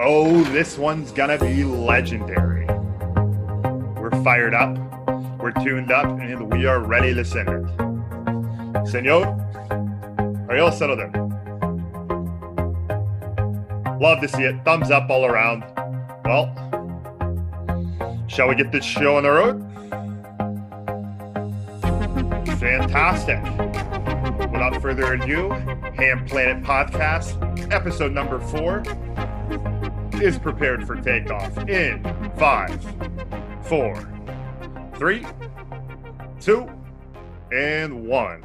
Oh, this one's gonna be legendary. We're fired up, we're tuned up, and we are ready to send it. Senor, are you all settled in? Love to see it. Thumbs up all around. Well, shall we get this show on the road? Fantastic. Without further ado, Ham Planet Podcast, episode number four, is prepared for takeoff in five, four, three, two, and one.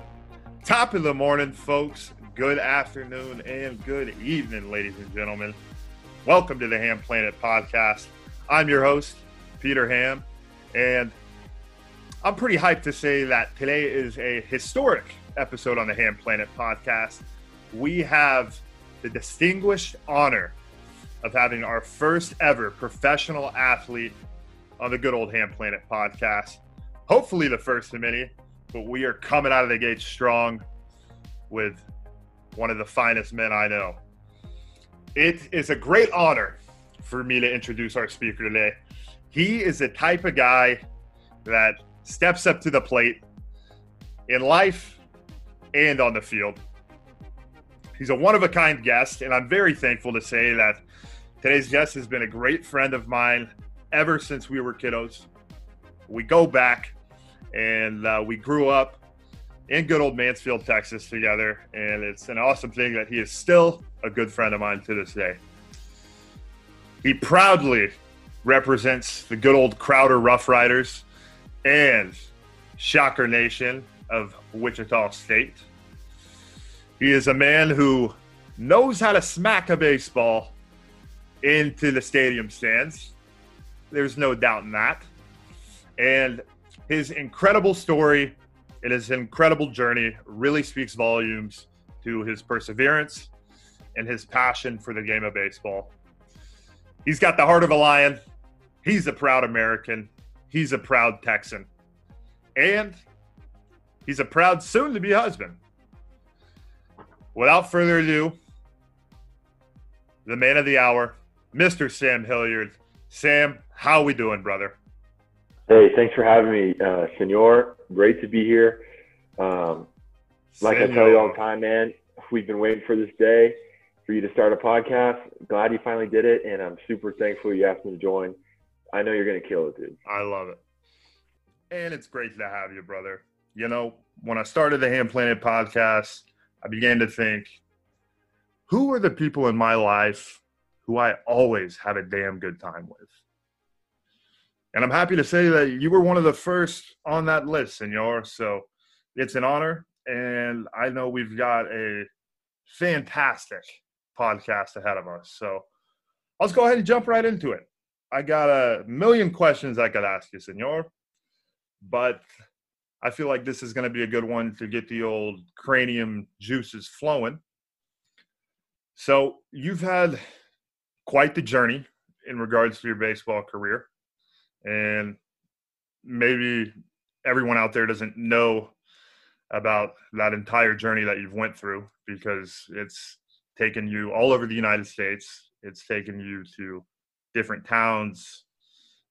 Top of the morning, folks. Good afternoon and good evening, ladies and gentlemen. Welcome to the Ham Planet Podcast. I'm your host, Peter Ham, and I'm pretty hyped to say that today is a historic episode on the Ham Planet podcast. We have the distinguished honor of having our first ever professional athlete on the good old Ham Planet podcast. Hopefully, the first of many, but we are coming out of the gate strong with one of the finest men I know. It is a great honor for me to introduce our speaker today. He is the type of guy that steps up to the plate in life and on the field. He's a one of a kind guest, and I'm very thankful to say that today's guest has been a great friend of mine ever since we were kiddos. We go back and uh, we grew up in good old Mansfield, Texas together, and it's an awesome thing that he is still a good friend of mine to this day. He proudly represents the good old Crowder Rough Riders and Shocker Nation of Wichita State. He is a man who knows how to smack a baseball into the stadium stands. There's no doubt in that. And his incredible story and his incredible journey really speaks volumes to his perseverance and his passion for the game of baseball. He's got the heart of a lion. He's a proud American. He's a proud Texan. And he's a proud soon to be husband. Without further ado, the man of the hour, Mr. Sam Hilliard. Sam, how we doing, brother? Hey, thanks for having me, uh, Senor. Great to be here. Um, like Senor. I tell you all the time, man, we've been waiting for this day for you to start a podcast. Glad you finally did it, and I'm super thankful you asked me to join. I know you're going to kill it, dude. I love it. And it's great to have you, brother. You know, when I started the Ham Planet podcast, I began to think, who are the people in my life who I always have a damn good time with? And I'm happy to say that you were one of the first on that list, senor. So it's an honor. And I know we've got a fantastic podcast ahead of us. So let's go ahead and jump right into it. I got a million questions I could ask you, senor, but I feel like this is going to be a good one to get the old cranium juices flowing. So, you've had quite the journey in regards to your baseball career. And maybe everyone out there doesn't know about that entire journey that you've went through because it's taken you all over the United States. It's taken you to different towns.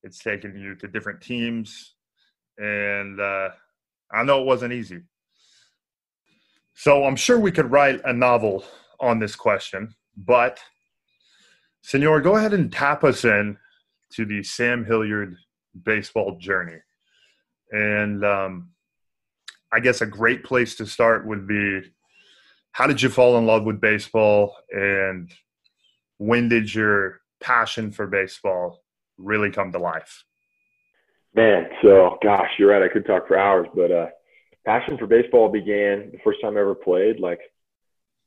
It's taken you to different teams, and uh, I know it wasn't easy. So I'm sure we could write a novel on this question, but Senor, go ahead and tap us in to the Sam Hilliard baseball journey. And um, I guess a great place to start would be how did you fall in love with baseball and when did your passion for baseball really come to life? Man, so gosh, you're right. I could talk for hours, but uh, passion for baseball began the first time I ever played. Like,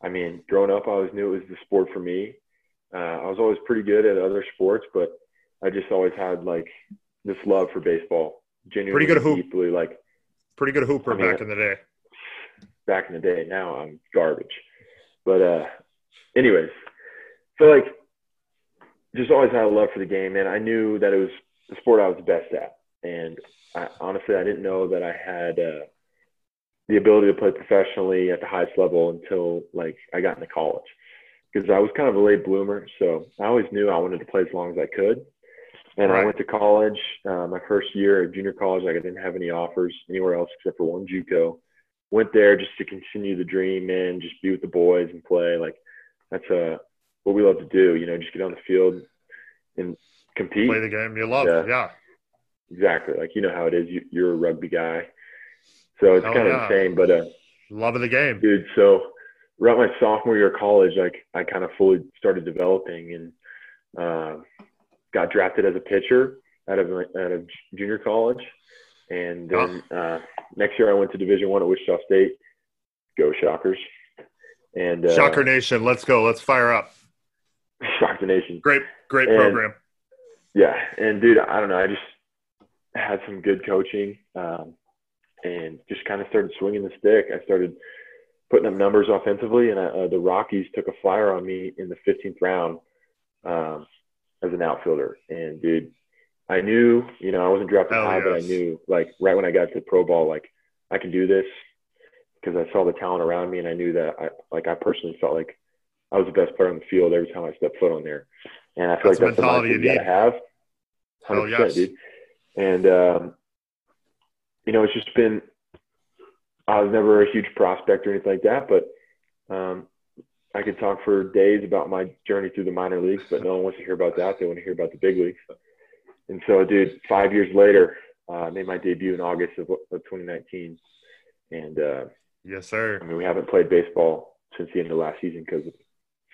I mean, growing up, I always knew it was the sport for me. Uh, I was always pretty good at other sports, but I just always had like this love for baseball. Genuinely, pretty good hoop. Deeply, like, pretty good hooper I mean, back in the day. Back in the day, now I'm garbage. But uh, anyways, so like just always had a love for the game, and I knew that it was the sport I was best at. And I, honestly, I didn't know that I had uh, the ability to play professionally at the highest level until like I got into college. Because I was kind of a late bloomer. So I always knew I wanted to play as long as I could. And Right. I went to college. Uh, my first year at junior college, like I didn't have any offers anywhere else except for one JUCO. Went there just to continue the dream and just be with the boys and play. Like that's uh, what we love to do. You know, just get on the field and compete. Play the game you love. Yeah. Yeah. Exactly. Like you know how it is. You, you're a rugby guy, so it's kind of yeah. insane. But uh, Love of the game. dude, so around my sophomore year of college, like I kind of fully started developing and uh, got drafted as a pitcher out of out of junior college, and then uh, next year I went to Division One at Wichita State. Go Shockers! And uh, Shocker Nation, let's go. Let's fire up. Shock the Nation. Great, great And- program. Yeah, and dude, I don't know. I just had some good coaching, um, and just kind of started swinging the stick. I started putting up numbers offensively, and uh, the Rockies took a flyer on me in the 15th round um, as an outfielder. And dude, I knew, you know, I wasn't drafted high, but I knew, like, right when I got to pro ball, like, I can do this because I saw the talent around me, and I knew that, I like, I personally felt like I was the best player on the field every time I stepped foot on there. And I feel That's like that's the mentality you gotta need. have. Hell 100%, yes. dude. And, um, you know, it's just been, I was never a huge prospect or anything like that, but um, I could talk for days about my journey through the minor leagues, but no one wants to hear about that. They want to hear about the big leagues. And so, dude, five years later, uh, I made my debut in August of, of 2019. And, uh, Yes, sir. I mean, we haven't played baseball since the end of last season because of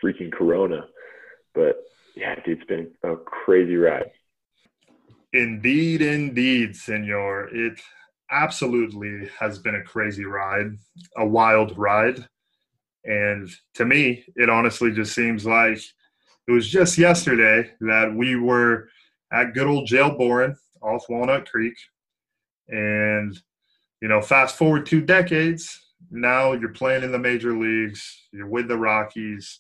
freaking Corona. But yeah, dude, it's been a crazy ride. Indeed, indeed, senor. It absolutely has been a crazy ride, a wild ride. And to me, it honestly just seems like it was just yesterday that we were at good old J.L. Boren off Walnut Creek. And, you know, fast forward two decades, now you're playing in the major leagues, you're with the Rockies,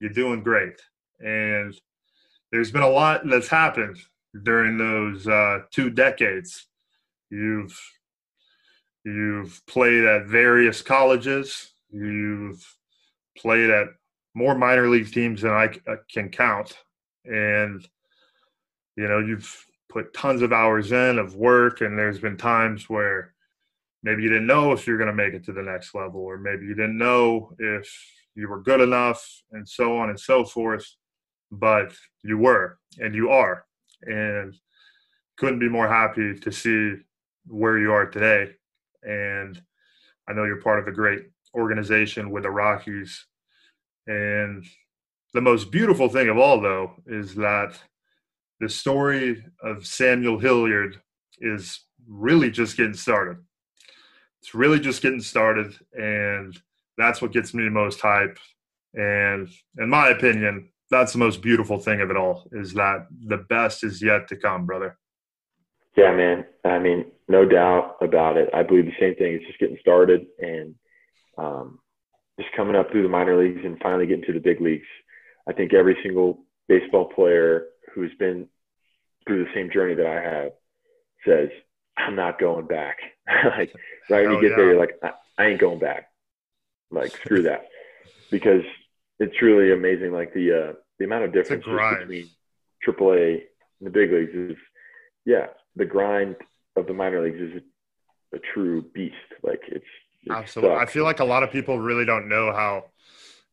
you're doing great. And there's been a lot that's happened during those uh, two decades. You've you've played at various colleges. You've played at more minor league teams than I uh, can count, and you know you've put tons of hours in of work. And there's been times where maybe you didn't know if you're going to make it to the next level, or maybe you didn't know if you were good enough, and so on and so forth. But you were, and you are and couldn't be more happy to see where you are today. And I know you're part of a great organization with the Rockies. And the most beautiful thing of all, though, is that the story of Samuel Hilliard is really just getting started. It's really just getting started. And that's what gets me most hype. And in my opinion, that's the most beautiful thing of it all is that the best is yet to come, brother. Yeah, man. I mean, no doubt about it. I believe the same thing. It's just getting started and um, just coming up through the minor leagues and finally getting to the big leagues. I think every single baseball player who's been through the same journey that I have says, I'm not going back. like, right when you get there, you're like, I, I ain't going back. Like, screw that. Because it's really amazing. Like, the, uh, the amount of difference between AAA and the big leagues is, yeah, the grind of the minor leagues is a, a true beast. Like it's, it Absolutely. I feel like a lot of people really don't know how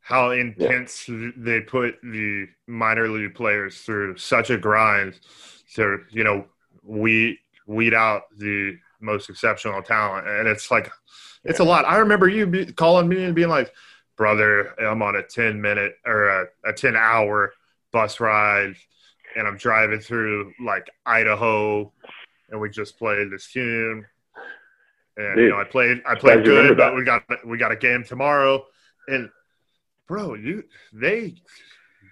how intense they put the minor league players through such a grind to, you know, weed weed out the most exceptional talent. And it's like it's a lot. I remember you be, calling me and being like, "Brother, I'm on a 10 minute or a, a 10 hour bus ride and I'm driving through like Idaho and we just played this tune. And you know, I played I played good, but we got we got a game tomorrow. And bro, you they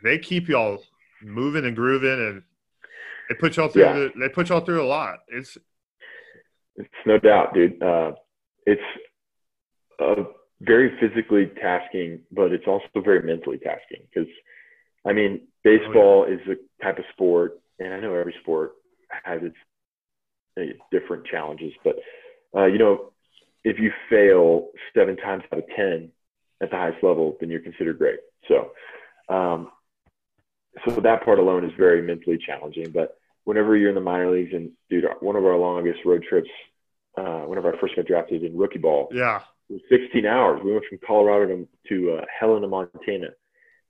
they keep y'all moving and grooving and they put y'all through Yeah. the, they put y'all through a lot. It's It's no doubt, dude. Uh, it's uh, very physically tasking, but it's also very mentally tasking because, I mean, baseball is a type of sport, and I know every sport has its uh, different challenges, but uh, you know, if you fail seven times out of ten at the highest level, then you're considered great. So, Um, so that part alone is very mentally challenging. But whenever you're in the minor leagues, and dude, one of our longest road trips, uh, whenever I first got drafted in rookie ball, yeah, it was 16 hours. We went from Colorado to, to uh, Helena, Montana,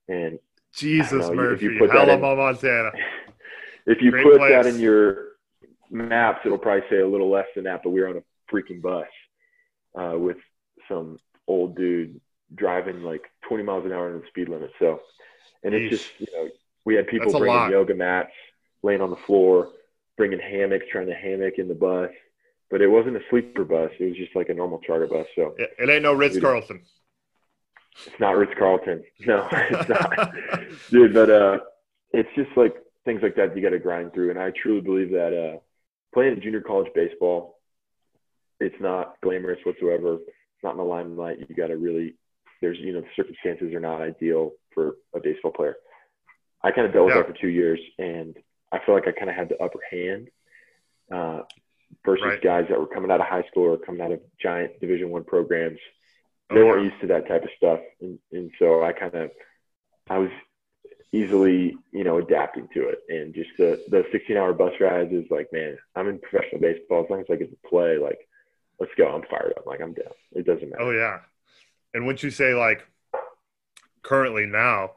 and Jesus know, Murphy, if you put that in- Montana. if you Great put place. that in your maps, it'll probably say a little less than that. But we were on a freaking bus uh, with some old dude driving like 20 miles an hour in the speed limit. So, and it's just you know we had people That's bringing yoga mats, laying on the floor, bringing hammocks, trying to hammock in the bus. But it wasn't a sleeper bus; it was just like a normal charter bus. So It, it ain't no Ritz Carlton. It's not Ritz Carlton. No, it's not, dude. But uh, it's just like things like that you got to grind through. And I truly believe that uh, playing junior college baseball, it's not glamorous whatsoever. It's not in the limelight. You got to really. There's you know the circumstances are not ideal for a baseball player. I kind of dealt with Yeah. that for two years, and I feel like I kind of had the upper hand uh, versus Right. guys that were coming out of high school or coming out of giant Division One programs they Oh, weren't yeah. used to that type of stuff and, and so i kind of i was easily you know adapting to it and just the the 16 hour bus rides is like man i'm in professional baseball as long as i get to play like let's go i'm fired up like i'm down it doesn't matter Oh yeah. And once you say like currently now,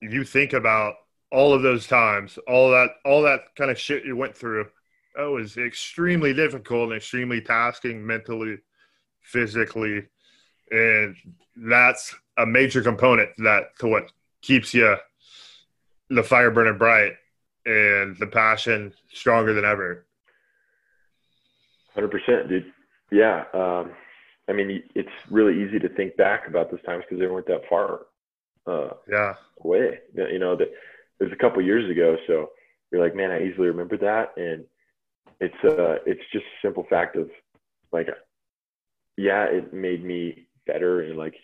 you think about all of those times, all that all that kind of shit you went through. That was extremely difficult and extremely tasking mentally, physically. And that's a major component that to what keeps you the fire burning bright and the passion stronger than ever. 100% dude yeah um i mean it's really easy to think back about those times because they weren't that far uh Yeah. away. You know, that it was a couple years ago. So you're like, man, I easily remember that. And it's uh it's just a simple fact of like yeah, it made me better and like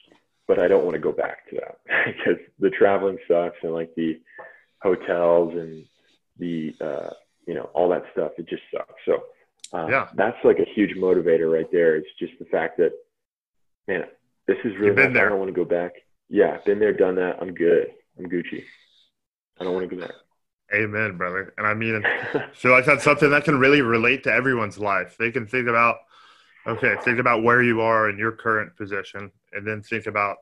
but I don't want to go back to that because the traveling sucks and like the hotels and the uh you know, all that stuff, it just sucks. So uh, Yeah. that's like a huge motivator right there. It's just the fact that man, this is really nice. there. I don't want to go back. Yeah, been there, done that. I'm good. I'm Gucci. I don't want to go back. Amen, brother. And I mean, So like that's something that can really relate to everyone's life. They can think about, okay, think about where you are in your current position, and then think about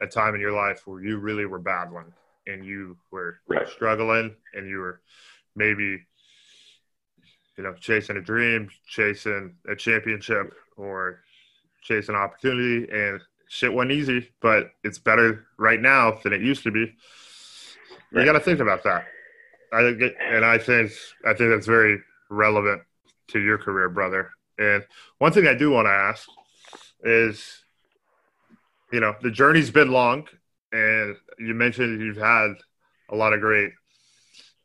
a time in your life where you really were battling and you were Right. struggling and you were maybe, you know, chasing a dream, chasing a championship, or chasing opportunity, and shit wasn't easy, but it's better right now than it used to be. You got to think about that. I think, and I think I think that's very relevant to your career, brother. And one thing I do want to ask is, you know, the journey's been long, and you mentioned you've had a lot of great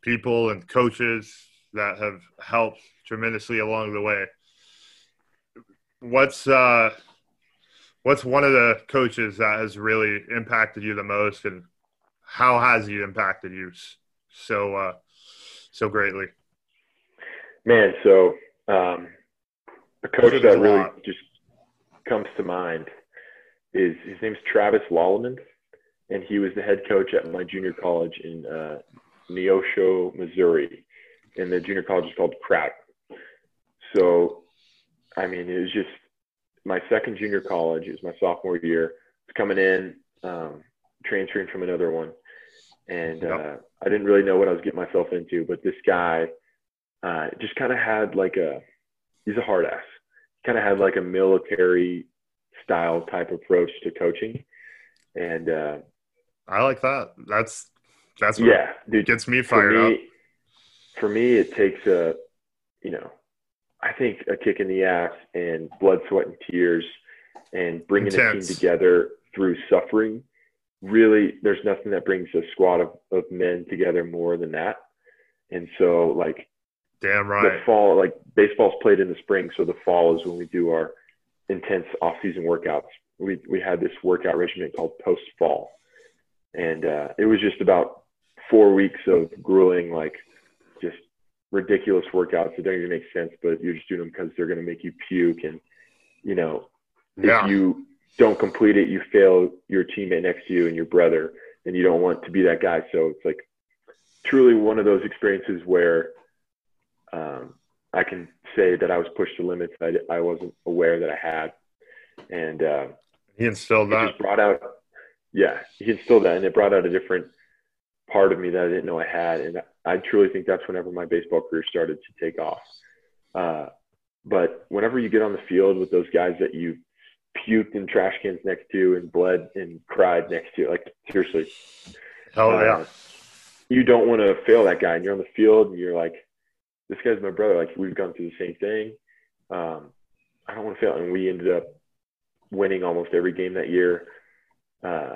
people and coaches that have helped tremendously along the way. What's uh, what's one of the coaches that has really impacted you the most, and how has he impacted you so uh, so greatly? Man, so um, a coach that really lot. just comes to mind is his name's Travis Lallemand, and he was the head coach at my junior college in uh, Neosho, Missouri, and the junior college is called Pratt. So, I mean, it was just my second junior college. It was my sophomore year. I was coming in, um, transferring from another one, and Yep. uh, I didn't really know what I was getting myself into. But this guy uh, just kind of had like a he's a hard ass. Kind of had like a military style type approach to coaching, and uh, I like that. That's that's what yeah, dude. gets me For fired me, up. for me, it takes a you know, I think a kick in the ass and blood, sweat, and tears, and bringing a team together through suffering. Really, there's nothing that brings a squad of, of men together more than that. And so, like, Damn the right. fall, like baseball's played in the spring, so the fall is when we do our intense off-season workouts. We we had this workout regimen called post fall, and uh, it was just about four weeks of grueling, like just ridiculous workouts that don't even make sense, but you're just doing them because they're going to make you puke, and you know Yeah. if you don't complete it, you fail your teammate next to you and your brother, and you don't want to be that guy. So it's like truly one of those experiences where um, I can say that I was pushed to limits I, I wasn't aware that I had, and uh, he instilled that. Brought out, yeah, he instilled that, and it brought out a different part of me that I didn't know I had, and I truly think that's whenever my baseball career started to take off. Uh, but whenever you get on the field with those guys that you puked in trash cans next to and bled and cried next to, like seriously, oh uh, yeah, you don't want to fail that guy, and you're on the field and you're like, this guy's my brother. Like we've gone through the same thing. Um, I don't want to fail, and we ended up winning almost every game that year. Uh,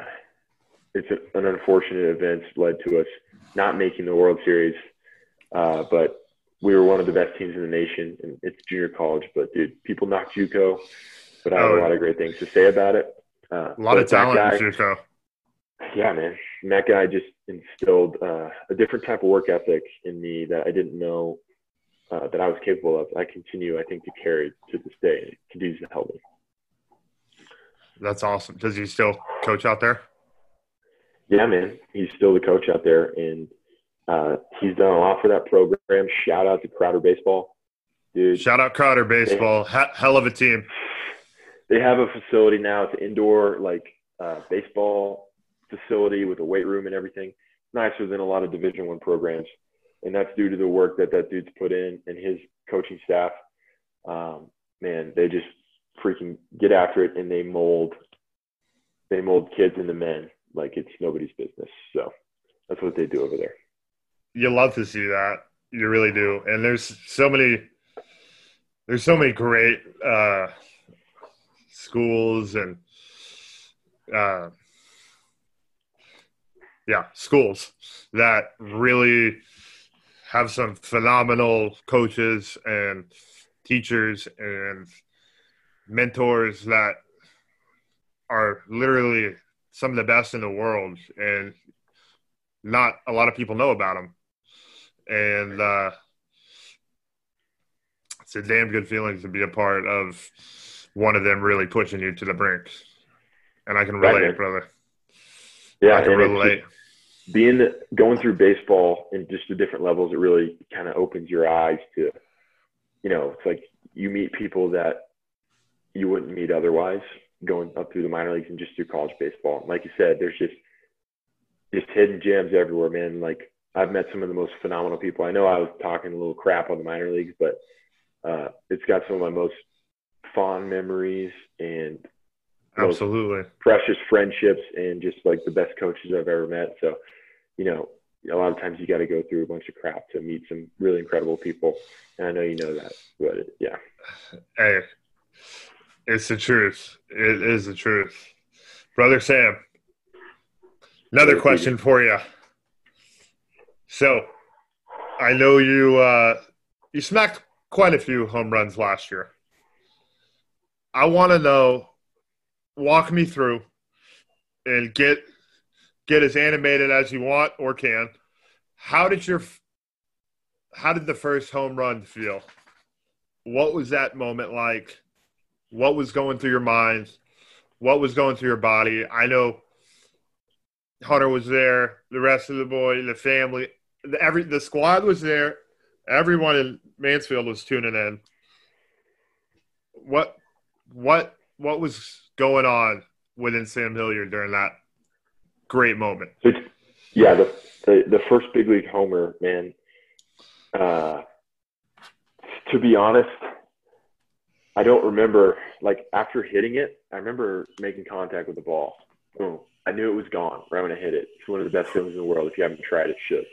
it's an unfortunate event led to us not making the World Series, uh, but we were one of the best teams in the nation, and it's junior college. But dude, people knock JUCO, but I have oh, a lot of great things to say about it. Uh, a lot of talent guy, in JUCO. Yeah, man, and that guy just instilled uh, a different type of work ethic in me that I didn't know uh, that I was capable of. I continue, I think, to carry to this day. It continues to help me. That's awesome. Does he still coach out there? Yeah, man. He's still the coach out there, and uh, he's done a lot for that program. Shout out to Crowder Baseball, dude. Shout out Crowder Baseball. Hell of a team. They have a facility now. It's indoor like uh, baseball facility with a weight room and everything. Nicer than a lot of Division One programs, and that's due to the work that that dude's put in and his coaching staff. Um, man, they just freaking get after it and they mold they mold kids into men like it's nobody's business. So that's what they do over there. You love to see that. You really do. And there's so many there's so many great uh, schools and uh, yeah, schools that really have some phenomenal coaches and teachers and mentors that are literally some of the best in the world, and not a lot of people know about them. And uh, it's a damn good feeling to be a part of one of them really pushing you to the brink. And I can relate, right, brother. Yeah, I can relate. Being going through baseball and just the different levels, it really kind of opens your eyes to, you know, it's like you meet people that you wouldn't meet otherwise going up through the minor leagues and just through college baseball. And like you said, there's just just hidden gems everywhere, man. Like I've met some of the most phenomenal people. I know I was talking a little crap on the minor leagues, but uh, it's got some of my most fond memories and absolutely precious friendships and just like the best coaches I've ever met. So, you know, a lot of times you got to go through a bunch of crap to meet some really incredible people. And I know you know that, but yeah. Hey, it's the truth. It is the truth. Brother Sam, another question for you. So, I know you uh, you smacked quite a few home runs last year. I want to know, walk me through, and get get as animated as you want or can. How did your how did the first home run feel? What was that moment like? what was going through your mind, what was going through your body. I know Hunter was there, the rest of the boy, the family, the, every the squad was there. Everyone in Mansfield was tuning in. What what what was going on within Sam Hilliard during that great moment? Yeah, the the, the first big league homer, man. Uh, to be honest, I don't remember like after hitting it. I remember making contact with the ball. Boom! I knew it was gone right when I hit it. It's one of the best feelings in the world. If you haven't tried it, should.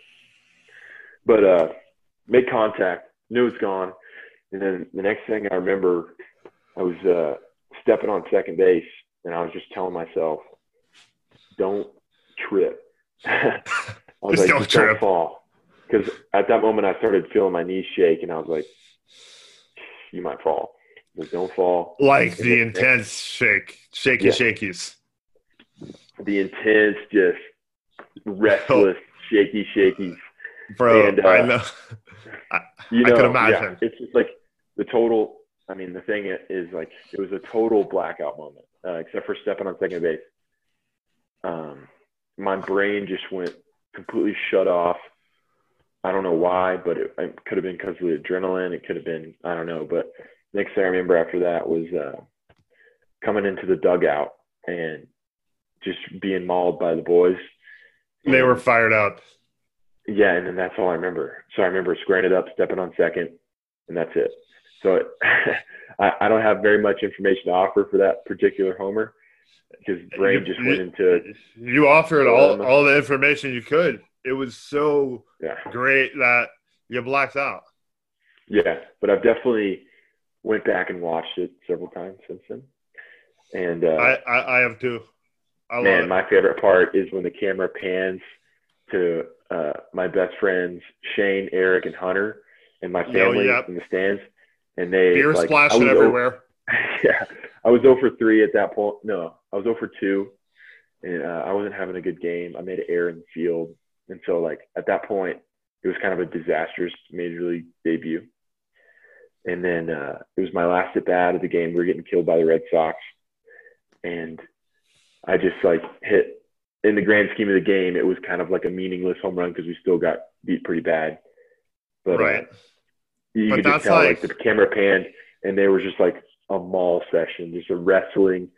But uh, made contact, knew it was gone, and then the next thing I remember, I was uh, stepping on second base, and I was just telling myself, "Don't trip." I was just like, don't, don't fall," because at that moment I started feeling my knees shake, and I was like, "You might fall." don't fall. Like the intense shake, shaky yeah. shakies. The intense, just restless, shaky shakies. Bro, and, uh, I know. I, you know, I can imagine. Yeah, it's just like the total. I mean, the thing is, like, it was a total blackout moment, uh, except for stepping on second base. Um, my brain just went completely shut off. I don't know why, but it, it could have been because of the adrenaline. It could have been, I don't know. But next thing I remember after that was uh, coming into the dugout and just being mauled by the boys. They were fired up. Yeah, and then that's all I remember. So I remember squaring it up, stepping on second, and that's it. So it, I, I don't have very much information to offer for that particular homer because brain You- just went into You offered all, Um, all the information you could. It was so yeah great that you blacked out. yeah. But I've definitely went back and watched it several times since then. And uh, I, I, I have too. I love man, my favorite part is when the camera pans to uh, my best friends Shane, Eric, and Hunter, and my Oh, family yep. in the stands, and they Beer like, splashing everywhere. yeah, I was 0 for three at that point. No, I was 0 for two, and uh, I wasn't having a good game. I made an error in the field, and so like at that point, it was kind of a disastrous major league debut. And then uh, it was my last at bat of the game. We were getting killed by the Red Sox, and I just like hit. In the grand scheme of the game, it was kind of like a meaningless home run because we still got beat pretty bad. But uh, right. you But could just that's tell like, like- the camera panned and there was just like a mall session, just a wrestling.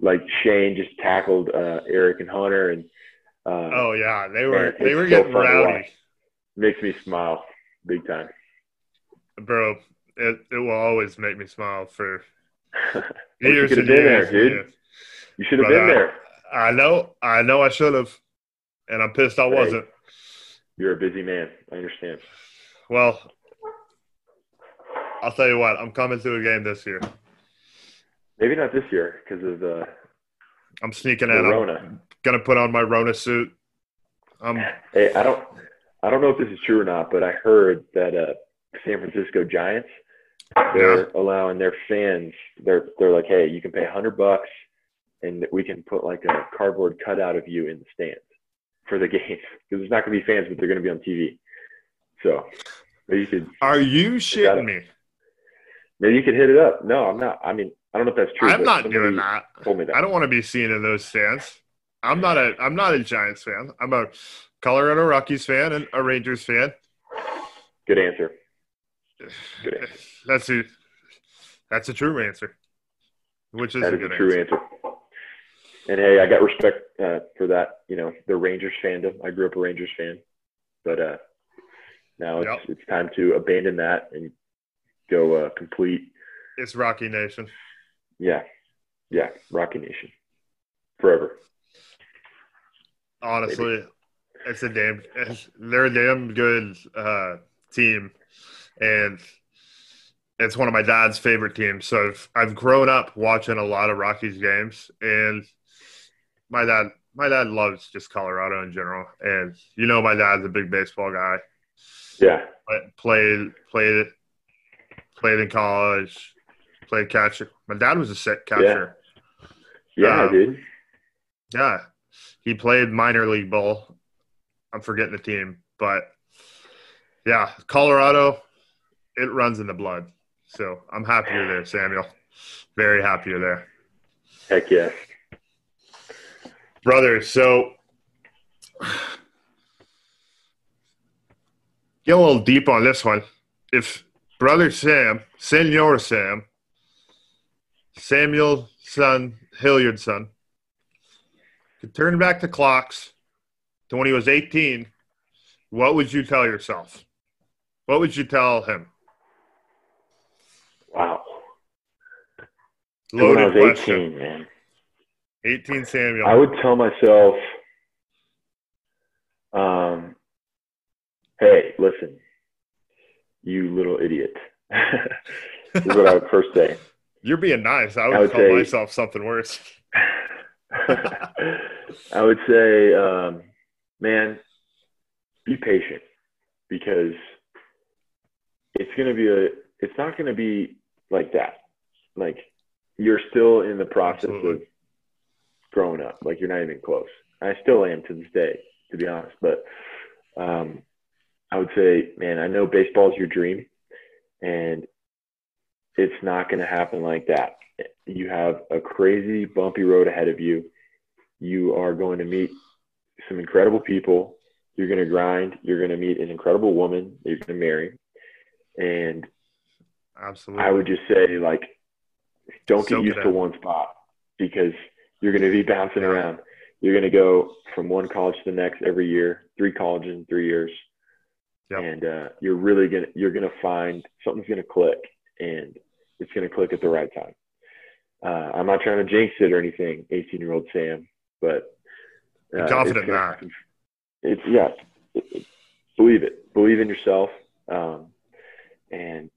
Like Shane just tackled uh, Eric and Hunter, and uh, Oh yeah, they were they were so getting rowdy, makes me smile big time. bro. It it will always make me smile for years and been years. there, dude. years. You should have been there. I know, I know, I should have, and I'm pissed I Hey. wasn't. You're a busy man. I understand. Well, I'll tell you what, I'm coming to a game this year. Maybe not this year because of the, I'm sneaking the in. I'm gonna put on my Rona suit. Um, Hey, I don't, I don't know if this is true or not, but I heard that uh, San Francisco Giants they're allowing their fans. They're they're like, hey, you can pay a hundred bucks, and we can put like a cardboard cutout of you in the stands for the game because there's not going to be fans, but they're going to be on TV. So maybe you could are you shitting me? maybe you could hit it up. No, I'm not. I mean, I don't know if that's true. I'm not doing that. Told me that. I don't want to be seen in those stands. I'm not a I'm not a Giants fan. I'm a Colorado Rockies fan and a Rangers fan. Good answer. Good answer. That's a that's a true answer. Which is That a is a true answer. answer. And hey, I got respect uh, for that. You know, the Rangers fandom. I grew up a Rangers fan, but uh, now it's Yep. it's time to abandon that and go uh, complete. It's Rocky Nation. Yeah, yeah, Rocky Nation, forever. Honestly, it's a damn. It's, they're a damn good uh, team, and it's one of my dad's favorite teams. So I've I've grown up watching a lot of Rockies games, and my dad my dad loves just Colorado in general, and you know my dad's a big baseball guy. Yeah, played played played in college, played catcher. My dad was a sick catcher. yeah, Um, dude. Yeah. He played minor league ball. I'm forgetting the team, but yeah, Colorado, it runs in the blood. So I'm happy you're there, Samuel. Very happy you're there. Heck yes. Brother, so get a little deep on this one. If brother Sam, Senor Sam, Samuel son, Hilliard's son, could turn back the clocks to when he was 18, what would you tell yourself? What would you tell him? Wow. when I Loaded was question. 18, man. 18 Samuel. I would tell myself, um, hey, listen, you little idiot. is what I would first say. You're being nice. I would, I would call say- myself something worse. I would say, um, man, be patient because it's going to be a, it's not going to be like that. Like you're still in the process Absolutely. of growing up. Like you're not even close. I still am to this day, to be honest. But um, I would say, man, I know baseball is your dream, and it's not going to happen like that. You have a crazy bumpy road ahead of you. You are going to meet some incredible people. You're going to grind. You're going to meet an incredible woman that you're going to marry. And Absolutely. I would just say, like, don't get used to one spot because you're going to be bouncing around. You're going to go from one college to the next every year, three colleges in three years. Yep. And uh, you're really going to, you're going to find something's going to click and it's going to click at the right time. Uh, I'm not trying to jinx it or anything, 18 year old Sam, but uh, confident it's that. It's yeah, it- it- believe it, believe in yourself, um, and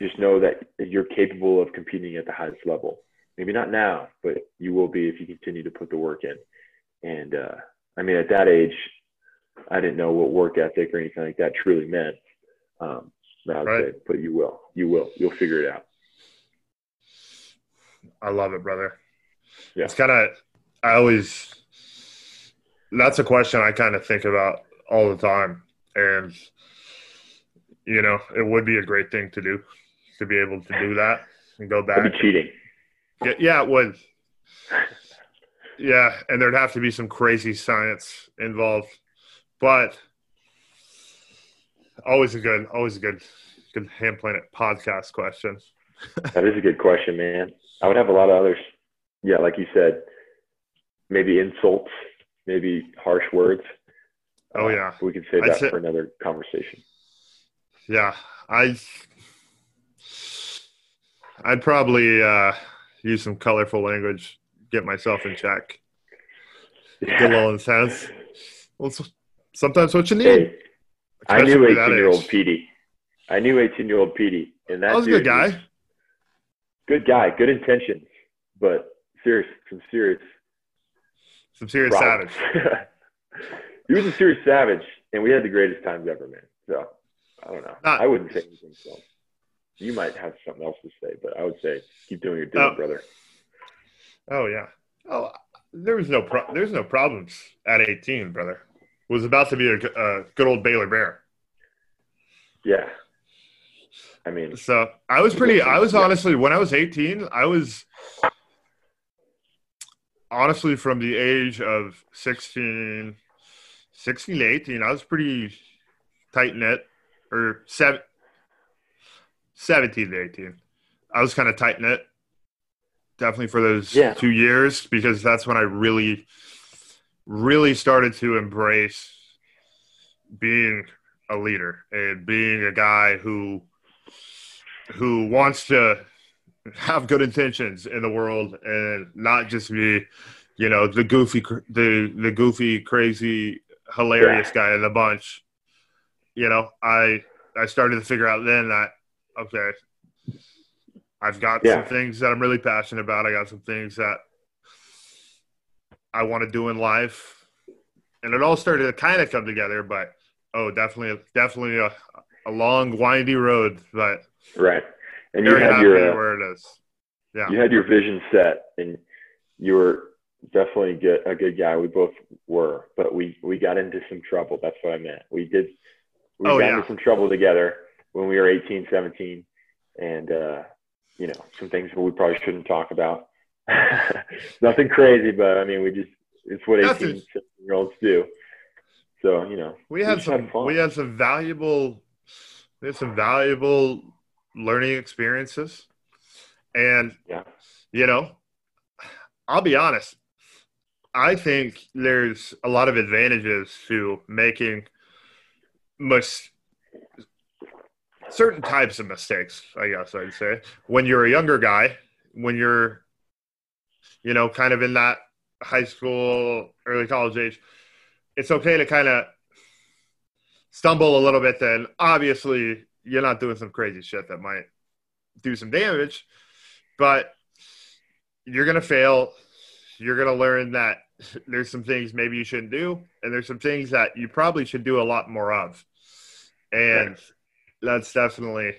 just know that you're capable of competing at the highest level. Maybe not now, but you will be if you continue to put the work in. And uh, I mean, at that age, I didn't know what work ethic or anything like that truly meant. Um, but, Right. but you will, you will, you'll figure it out. I love it, brother. Yeah. It's kind of, I always, that's a question I kind of think about all the time. And, you know, it would be a great thing to do to be able to do that and go back. That'd be cheating. Yeah, yeah, it would. Yeah, and there'd have to be some crazy science involved, but always a good, always a good, good Ham Planet podcast question. That is a good question, man. I would have a lot of others. Yeah, like you said, maybe insults, maybe harsh words. Oh, Uh, yeah. we can save that say- for another conversation. Yeah, I, I'd probably uh, use some colorful language, get myself in check, get a little intense. Well, sometimes what you need. Hey, I knew 18 year old. Petey. I knew 18 year old Petey, and that I was a good guy. good guy, good intentions, but serious, some serious Some serious problems. savage. he was a serious savage, and we had the greatest times ever, man. So I don't know. Not- I wouldn't say anything. So you might have something else to say, but I would say keep doing your doing, Oh. brother. Oh yeah. Oh, there was no pro- there's no problems at 18, brother. Was about to be a good old Baylor Bear. Yeah. I mean, So I was pretty. I was Yeah. honestly when I was 18, I was honestly from the age of 16, 16 to 18. I was pretty tight knit, or seven, 17 to 18. I was kind of tight knit. Definitely for those Yeah. two years because that's when I really, really started to embrace being a leader and being a guy who who wants to have good intentions in the world and not just be you know the goofy the the goofy crazy hilarious guy in the bunch. You know i i started to figure out then that okay i've got Yeah. some things that i'm really passionate about. I got some things that i want to do in life and it all started to kind of come together but oh definitely definitely a, a long windy road but right. And you had your uh, where it is yeah you had your vision set, and you were definitely good, a good guy. We both were, but we we got into some trouble. That's what I meant. We did. We Oh, got yeah. into some trouble together when we were 18, 17, and uh, you know some things we probably shouldn't talk about. Nothing crazy, but I mean, we just it's what 18, Nothing. 17 year olds do. So you know, we had some fun. we had some valuable we had some valuable learning experiences and yeah, you know i'll be honest i think there's a lot of advantages to making mis- certain types of mistakes i guess i'd say when you're a younger guy when you're you know kind of in that high school early college age it's okay to kind of stumble a little bit then obviously you're not doing some crazy shit that might do some damage but you're going to fail you're going to learn that there's some things maybe you shouldn't do and there's some things that you probably should do a lot more of and Right. that's definitely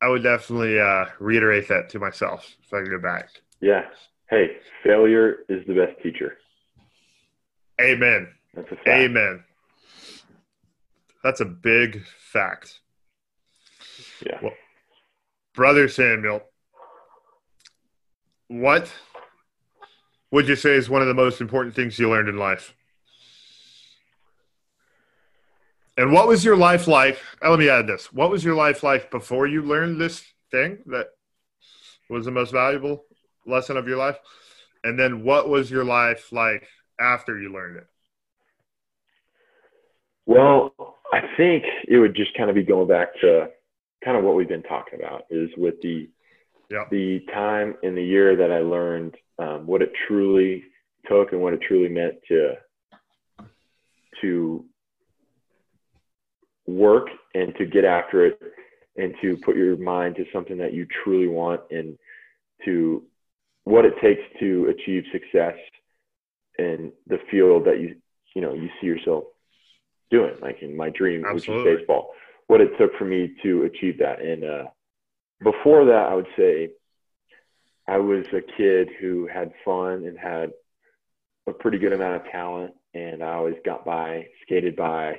i would definitely uh, reiterate that to myself if i could go back yeah. Hey, failure is the best teacher. amen That's a fact. amen that's a big fact Yeah. Well, brother Samuel, what would you say is one of the most important things you learned in life? And what was your life like? Uh, let me add this. What was your life like before you learned this thing that was the most valuable lesson of your life? And then what was your life like after you learned it? Well, I think it would just kind of be going back to kind of what we've been talking about is with the yeah. the time in the year that I learned um, what it truly took and what it truly meant to to work and to get after it and to put your mind to something that you truly want and to what it takes to achieve success in the field that you you know you see yourself doing like in my dream Absolutely. which is baseball what it took for me to achieve that and uh, before that i would say i was a kid who had fun and had a pretty good amount of talent and i always got by skated by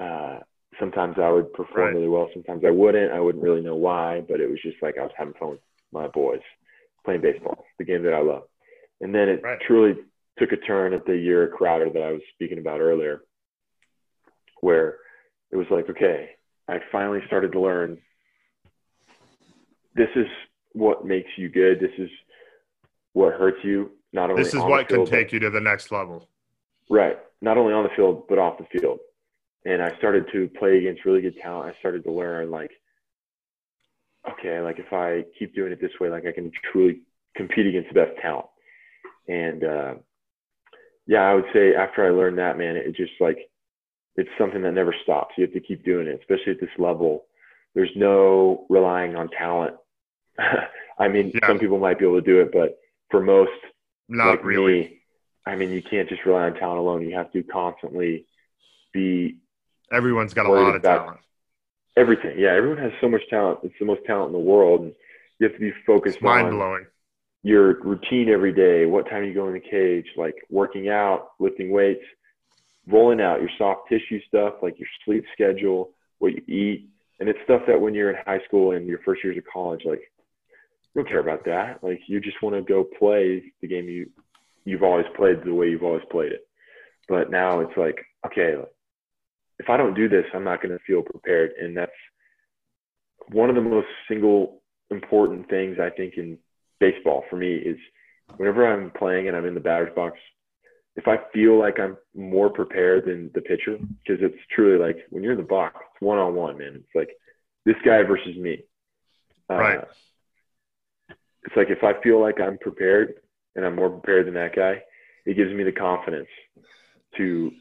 uh, sometimes i would perform Right. really well sometimes i wouldn't i wouldn't really know why but it was just like i was having fun with my boys playing baseball the game that i love and then it Right. truly took a turn at the year Crowder that I was speaking about earlier, where it was like, okay, I finally started to learn this is what makes you good. This is what hurts you. Not only This is on what the can take you to the next level. Right. Not only on the field, but off the field. And I started to play against really good talent. I started to learn, like, okay, like if I keep doing it this way, like I can truly compete against the best talent. And uh, yeah, I would say after I learned that, man, it just like, it's something that never stops. You have to keep doing it, especially at this level. There's no relying on talent. I mean, Yeah. some people might be able to do it, but for most, Not like really. me, I mean, you can't just rely on talent alone. You have to constantly be Everyone's got a lot of about- talent. Everything. Yeah, everyone has so much talent. It's the most talent in the world. And you have to be focused It's mind blowing. your routine every day. What time you go in the cage, like working out, lifting weights, rolling out your soft tissue stuff, like your sleep schedule, what you eat. And it's stuff that when you're in high school and your first years of college, like you don't care about that. Like you just want to go play the game you you've always played the way you've always played it. But now it's like, okay, if I don't do this, I'm not going to feel prepared. And that's one of the most single important things I think in baseball for me is whenever I'm playing and I'm in the batter's box, if I feel like I'm more prepared than the pitcher, because it's truly like when you're in the box, it's one on one, man. It's like this guy versus me. Uh, Right. It's like if I feel like I'm prepared and I'm more prepared than that guy, it gives me the confidence to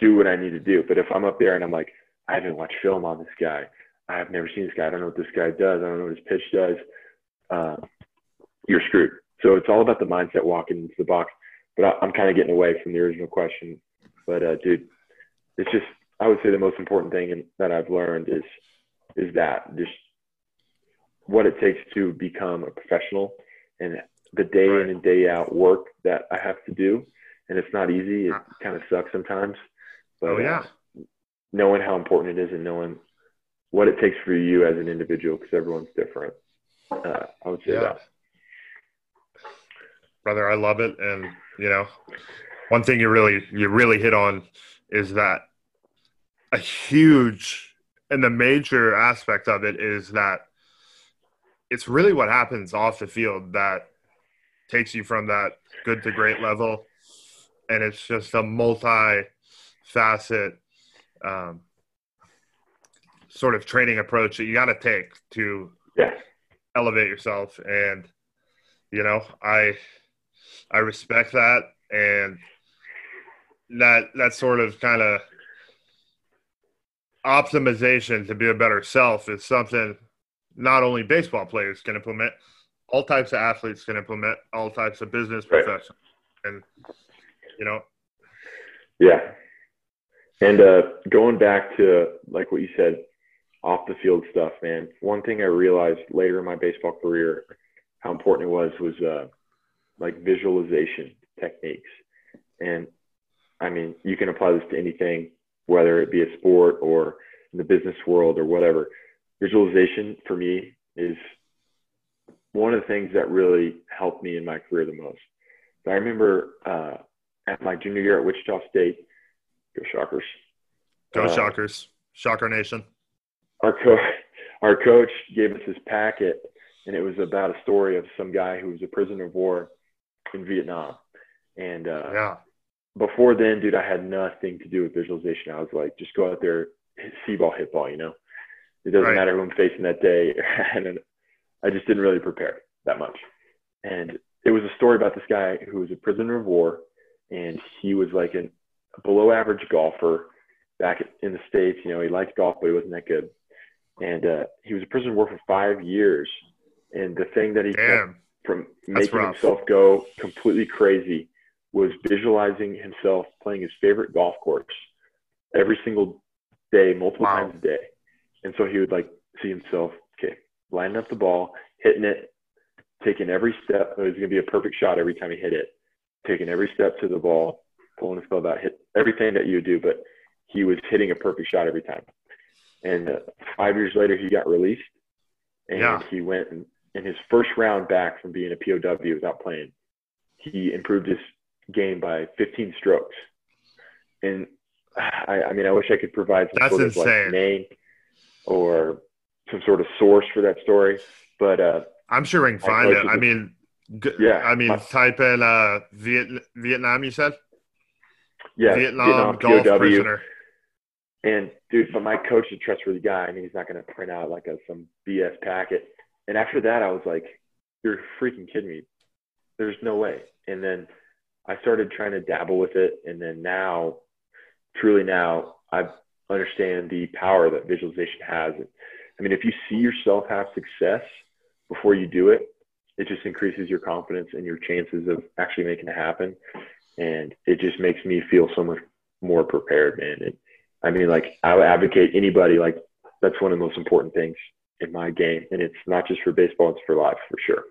do what I need to do. But if I'm up there and I'm like, I haven't watched film on this guy, I've never seen this guy, I don't know what this guy does, I don't know what his pitch does, uh, you're screwed. So it's all about the mindset walking into the box. But I, I'm kind of getting away from the original question. But uh, dude, it's just I would say the most important thing in, that I've learned is is that just what it takes to become a professional and the day in and day out work that I have to do. And it's not easy. It kind of sucks sometimes. But Oh, yeah. uh, knowing how important it is and knowing what it takes for you as an individual, because everyone's different. Uh, I would say Yeah. that. brother. I love it, and you know, one thing you really you really hit on is that a huge and the major aspect of it is that it's really what happens off the field that takes you from that good to great level, and it's just a multi-facet um, sort of training approach that you got to take to Yeah. elevate yourself and you know i i respect that and that that sort of kind of optimization to be a better self is something not only baseball players can implement all types of athletes can implement all types of business Right. professionals and you know Yeah. And uh, going back to like what you said, off the field stuff, man. One thing I realized later in my baseball career, how important it was, was uh, like visualization techniques. And I mean, you can apply this to anything, whether it be a sport or in the business world or whatever. Visualization for me is one of the things that really helped me in my career the most. I remember uh, at my junior year at Wichita State, go Shockers. Go Uh, Shockers. Shocker Nation. our coach our coach gave us his packet and it was about a story of some guy who was a prisoner of war in Vietnam. And uh Yeah. before then, dude, I had nothing to do with visualization. I was like, just go out there, hit see ball, hit ball, you know. It doesn't Right. matter who I'm facing that day. and I just didn't really prepare that much. And it was a story about this guy who was a prisoner of war and he was like an below average golfer back in the States. You know, he liked golf, but he wasn't that good. And uh, he was a prisoner of war for five years. And the thing that he kept from making himself go completely crazy was visualizing himself playing his favorite golf course every single day, multiple Wow. times a day. And so he would like see himself, okay, lining up the ball, hitting it, taking every step. It was going to be a perfect shot every time he hit it, taking every step to the ball, pulling his glove out, hit everything that you do, but he was hitting a perfect shot every time. And uh, five years later, he got released, and Yeah. he went and in his first round back from being a POW without playing, he improved his game by 15 strokes. And I, I mean, I wish I could provide some That's sort of like name or some sort of source for that story, but uh, I'm sure we can find coach it. I mean, Yeah, I mean, my- type in uh, Viet, Vietnam. You said yeah, Vietnam, golf prisoner. And dude, but my coach is a trustworthy guy, and he's not going to print out like a some BS packet. And after that, I was like, "You're freaking kidding me! There's no way." And then I started trying to dabble with it, and then now, truly now, I understand the power that visualization has. I mean, if you see yourself have success before you do it, it just increases your confidence and your chances of actually making it happen. And it just makes me feel so much more prepared, man. And I mean, like I would advocate anybody like that's one of the most important things in my game, and it's not just for baseball; it's for life for sure.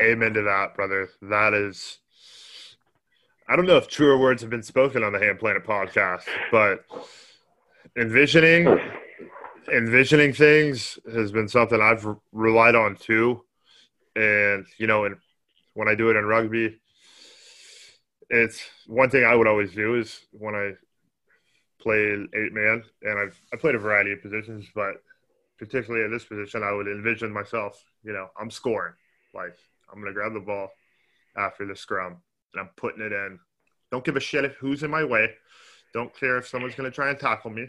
Amen to that, brother. That is. I don't know if truer words have been spoken on the Ham Planet podcast, but envisioning envisioning things has been something I've relied on too. And you know, and when I do it in rugby, it's one thing I would always do is when I play eight man, and I've I played a variety of positions, but particularly in this position, I would envision myself. You know, I'm scoring. Like I'm gonna grab the ball after the scrum, and I'm putting it in. Don't give a shit if who's in my way. Don't care if someone's gonna try and tackle me.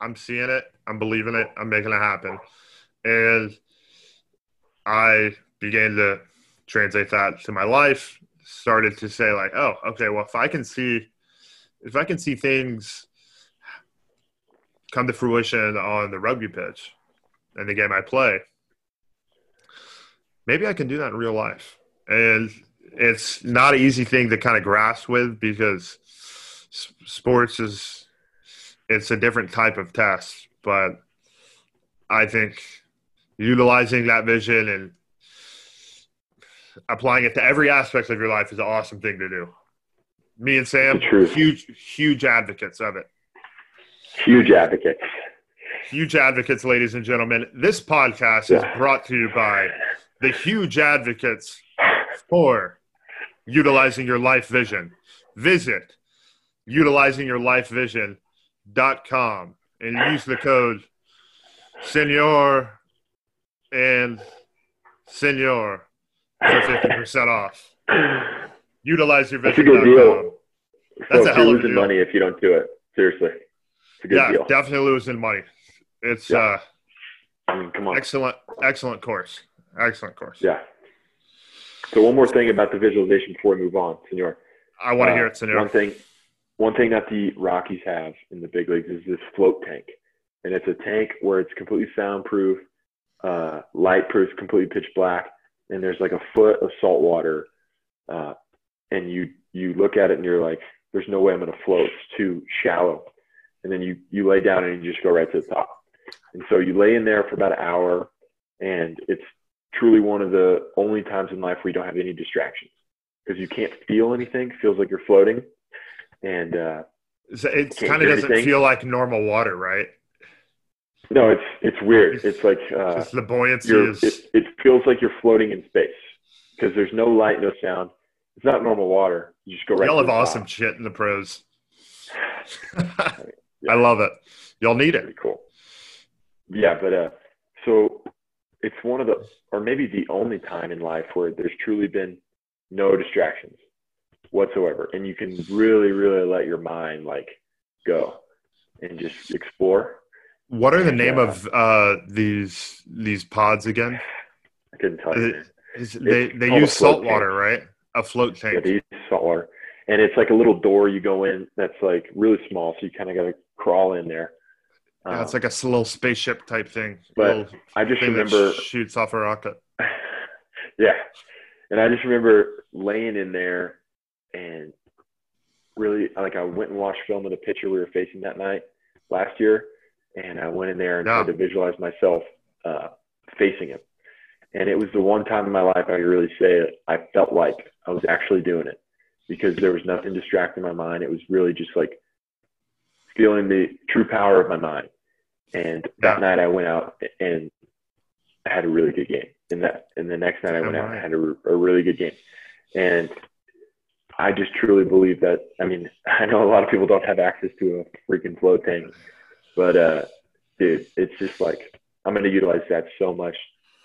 I'm seeing it. I'm believing it. I'm making it happen. And I began to translate that to my life. Started to say like, oh, okay, well, if I can see, if I can see things come to fruition on the rugby pitch and the game I play, maybe I can do that in real life. And it's not an easy thing to kind of grasp with because sports is it's a different type of test, but I think utilizing that vision and applying it to every aspect of your life is an awesome thing to do. Me and Sam, It's the truth. huge, huge advocates of it. Huge advocates. Huge advocates, ladies and gentlemen. This podcast is brought to you by the huge advocates for utilizing your life vision. Visit utilizingyourlifevision.com and use the code Senor and Senor for 50% off. Utilize your That's a good deal. That's so a hell of a you're losing deal. money if you don't do it. Seriously, it's a good Yeah, deal. definitely losing money. It's Yeah. uh I mean, come on. excellent excellent course. Excellent course. Yeah. So one more thing about the visualization before we move on, Senor. I want to Uh, hear it, Senor. One thing, one thing that the Rockies have in the big leagues is this float tank, and it's a tank where it's completely soundproof, uh, light proof, completely pitch black, and there's like a foot of salt water, uh, and you you look at it and you're like, there's no way I'm gonna float. It's too shallow, and then you you lay down and you just go right to the top, and so you lay in there for about an hour, and it's truly one of the only times in life where you don't have any distractions because you can't feel anything. Feels like you're floating, and uh, So it kind of doesn't anything. feel like normal water, right? No, it's it's weird. It's like uh, the buoyancy is. it, it feels like you're floating in space because there's no light, no sound. It's not normal water. You just go right. y'all have awesome top. shit in the pros. I love it. Y'all need it. Pretty cool. Yeah, but uh, so it's one of the, or maybe the only time in life where there's truly been no distractions whatsoever, and you can really, really let your mind like go and just explore. What are the name uh, of uh, these these pods again? I couldn't tell you. They they use salt water, tank. right? A float Yeah, tank. they use saltwater, and it's like a little door you go in that's like really small, so you kind of got to crawl in there. Yeah, it's Um, like a little spaceship type thing. But I just remember shoots off a rocket. yeah. And I just remember laying in there and really like I went and watched film of the pitcher we were facing that night last year. And I went in there and Yeah. tried to visualize myself uh, facing him. And it was the one time in my life I could really say it, I felt like I was actually doing it because there was nothing distracting my mind. It was really just like feeling the true power of my mind. And that Yeah. night I went out and I had a really good game. And that, and the next night I went out and Alright. had a, a really good game. And I just truly believe that. I mean, I know a lot of people don't have access to a freaking float tank, but uh, dude, it's just like I'm going to utilize that so much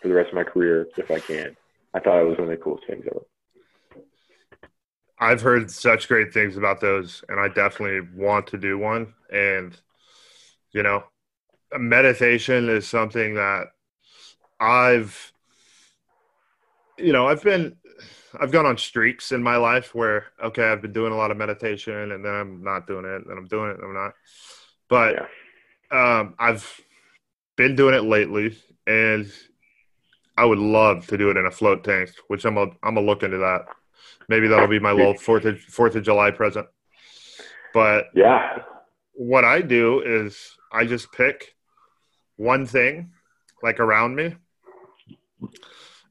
for the rest of my career if I can. I thought it was one of the coolest things ever. I've heard such great things about those, and I definitely want to do one. And you know, meditation is something that I've, you know, I've been, I've gone on streaks in my life where okay, I've been doing a lot of meditation, and then I'm not doing it, and I'm doing it, and I'm not. But Yeah. Um, I've been doing it lately, and I would love to do it in a float tank, which I'm a, I'm gonna look into that. Maybe that'll be my little Fourth of Fourth of July present. But Yeah. what I do is I just pick one thing like around me,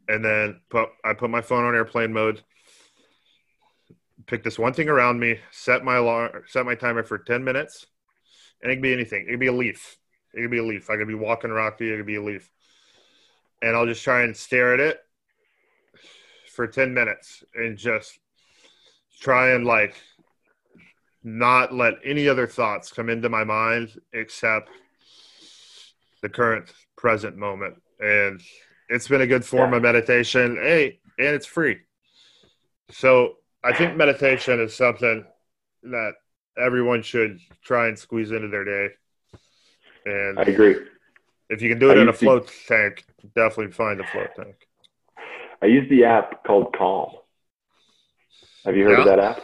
and then put I put my phone on airplane mode. Pick this one thing around me. Set my alarm. Set my timer for ten minutes, and it could be anything. It could be a leaf. It could be a leaf. I could be walking Rocky. It could be a leaf, and I'll just try and stare at it for ten minutes and just try and like not let any other thoughts come into my mind except the current present moment. And it's been a good form Yeah. of meditation. Hey, and it's free. So I think meditation is something that everyone should try and squeeze into their day. And I agree. if you can do it I in a float tank, definitely find a float tank. I use the app called Calm. Have you heard of that app?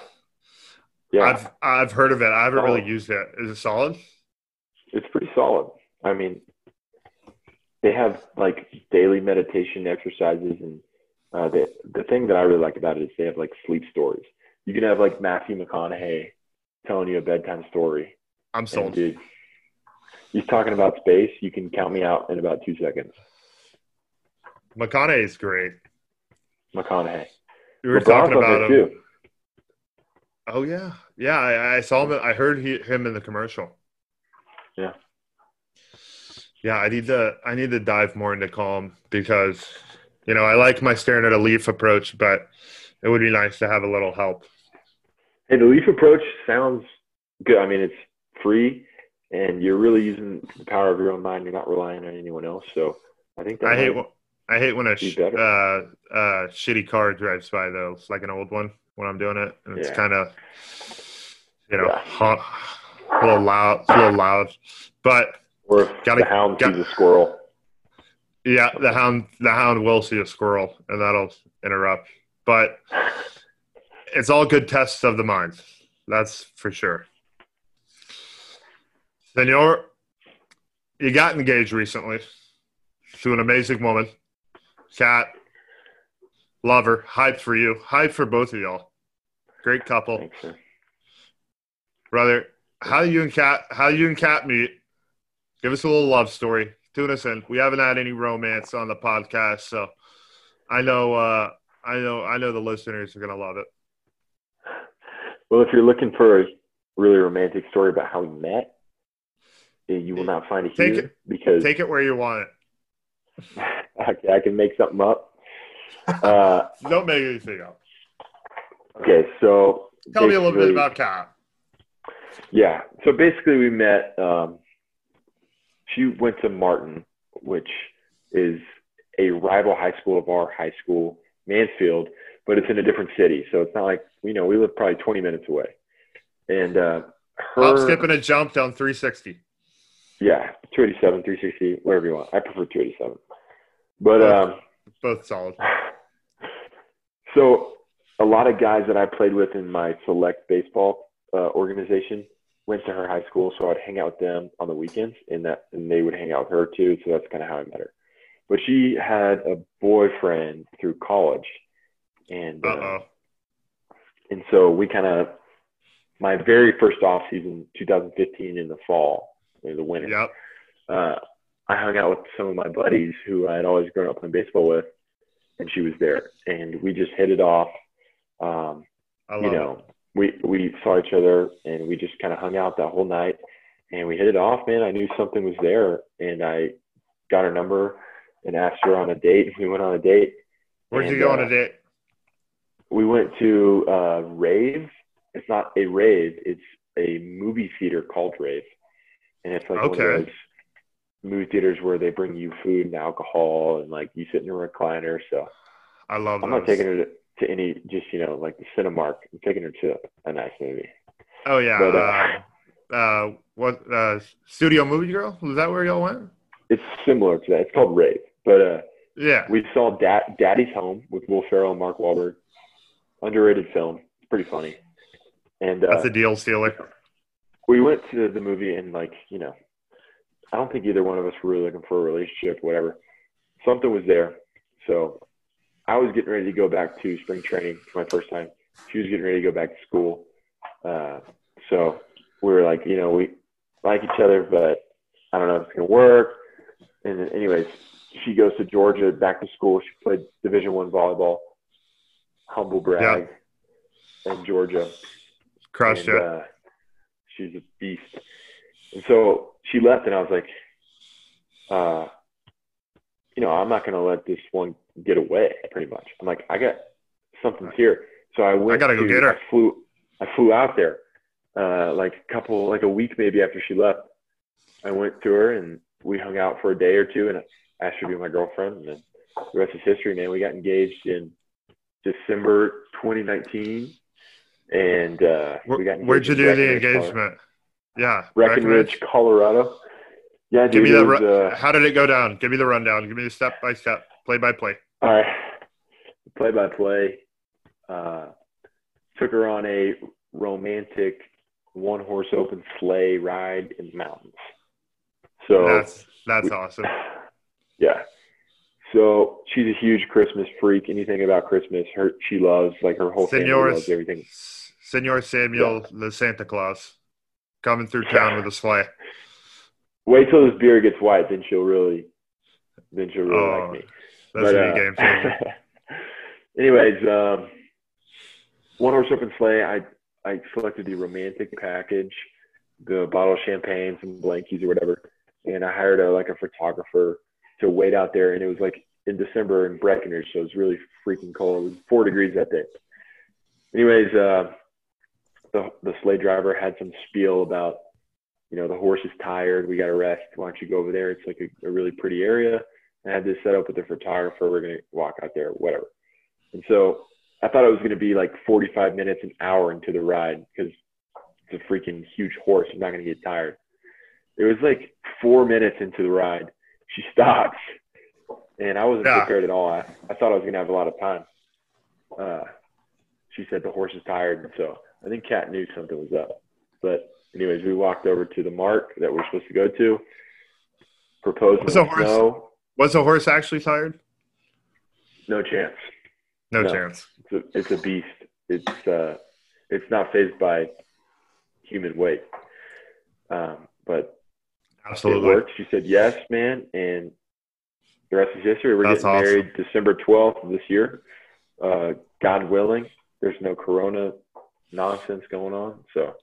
Yeah. I've I've heard of it. I haven't really Oh. used it. Is it solid? it's pretty solid. I mean, they have like daily meditation exercises, and uh, the the thing that I really like about it is they have like sleep stories. You can have like Matthew McConaughey telling you a bedtime story, I'm and sold. dude, he's talking about space. You can count me out in about two seconds. McConaughey is great. McConaughey. We were LeBron's talking about him. too. Oh yeah, yeah. I, I saw him. I heard he, him in the commercial. Yeah. Yeah, I need to. I need to dive more into calm because, you know, I like my staring at a leaf approach, but it would be nice to have a little help. Hey, the Leaf approach sounds good. I mean, it's free, and you're really using the power of your own mind. You're not relying on anyone else. So I think that I hate. might- wh- I hate when a sh- uh, uh, shitty car drives by though. It's like an old one when I'm doing it, and it's Yeah. kind of, you know, Yeah. a little loud. A little loud, but or if Gotta- the hound got- sees a squirrel. Yeah, the hound the hound will see a squirrel and that'll interrupt. But it's all good tests of the mind. That's for sure. Senor, you got engaged recently to an amazing woman. Cat, lover, hyped for you, hyped for both of y'all. Great couple. Brother, how you and Cat how you and Cat meet? Give us a little love story. Tune us in. We haven't had any romance on the podcast, so I know uh I know I know the listeners are gonna love it. Well, if you're looking for a really romantic story about how we met, you will not find it Take here it- because Take it where you want it. okay, I can make something up. Uh, Don't make anything up. okay, so Tell me a little bit about Cat. Yeah. So basically, we met. Um, she went to Martin, which is a rival high school of our high school, Mansfield, but it's in a different city. So it's not like you know we live probably 20 minutes away. And uh, her Hop, skip, and a jump down 360. yeah, 287, 360, wherever you want. I prefer 287. But Both. um, Both solid. so a lot of guys that I played with in my select baseball uh, organization went to her high school, so I'd hang out with them on the weekends, and that and they would hang out with her too. So that's kind of how I met her. But she had a boyfriend through college, and Uh and so we kind of my very first off season, 2015 in the fall, in the winter. Yep. uh, I hung out with some of my buddies who I had always grown up playing baseball with, and she was there, and we just hit it off. Um, I love you know, we we saw each other, and we just kind of hung out that whole night, and we hit it off. Man, I knew something was there, and I got her number and asked her on a date. We went on a date. Where'd you and, go on uh, a date? We went to uh, Rave. It's not a rave. It's a movie theater called Rave, and it's like one of those movie theaters where they bring you food and alcohol, and like you sit in a recliner. So I love I'm those. not taking her to, to any, just you know, like the Cinemark. I'm taking her to a nice movie. Oh yeah. But, uh, uh, what uh, Studio Movie Grill? Was that where y'all went? It's similar to that. It's called Rave, but uh, Yeah. we saw da- Daddy's Home with Will Ferrell and Mark Wahlberg. Underrated film. It's pretty funny. And uh, That's a deal stealer. we went to the movie and like you know i don't think either one of us were really looking for a relationship whatever. Something was there. So i was getting ready to go back to spring training for my first time. She was getting ready to go back to school. Uh, so we were like you know we like each other but i don't know if it's to work. And then anyways she goes to georgia back to school. She played division one volleyball humble brag in georgia Crushed and, uh, she's a beast. And so she left, and I was like, uh, you know, I'm not going to let this one get away. Pretty much, I'm like, I got something here. So I went. I gotta go get her. I flew. I flew out there, uh, like a couple, like a week maybe after she left. I went to her, and we hung out for a day or two, and I asked her to be my girlfriend, and then the rest is history. Man, we got engaged in December 2019. And uh, we got Where, where'd you do the Colorado. engagement? Yeah. Breckenridge, Colorado. Yeah, Give dude, me the. was, uh, how did it go down? Give me the rundown. Give me the step by step, play by play. all right. Play by play. Uh, took her on a romantic one horse open sleigh ride in the mountains. So That's that's we- awesome. yeah. So she's a huge Christmas freak. Anything about Christmas, her she loves like her whole family Senor, loves everything. Senor Samuel, the Santa Claus, coming through town with a sleigh. Wait till this beer gets white, then she'll really, then she'll really Oh, like me. That's But, a uh, game anyways, um, one horse open sleigh. I I selected the romantic package, the bottle of champagne, some blankies or whatever, and I hired a like a photographer to wait out there. And it was like in December in Breckenridge, so it was really freaking cold. It was four degrees that day. Anyways, uh, the the sleigh driver had some spiel about, you know, the horse is tired. We got to rest. Why don't you go over there? It's like a, a really pretty area. I had this set up with the photographer. We're gonna walk out there, whatever. And so I thought it was gonna be like 45 minutes, an hour into the ride because it's a freaking huge horse. I'm not gonna get tired. It was like four minutes into the ride. She stops, and I wasn't Yeah. prepared at all. I, I thought I was gonna have a lot of time. Uh, she said the horse is tired, and so I think Kat knew something was up. But anyways, we walked over to the mark that we're supposed to go to. Proposed Was the horse- snow. Was the horse actually tired? No chance. No, No. chance. It's a, it's a beast. It's uh, it's not phased by human weight. Um, but it Absolutely. worked. She said yes, man, and the rest is history. We're That's getting awesome. married December twelfth of this year. Uh, God willing, there's no Corona nonsense going on. So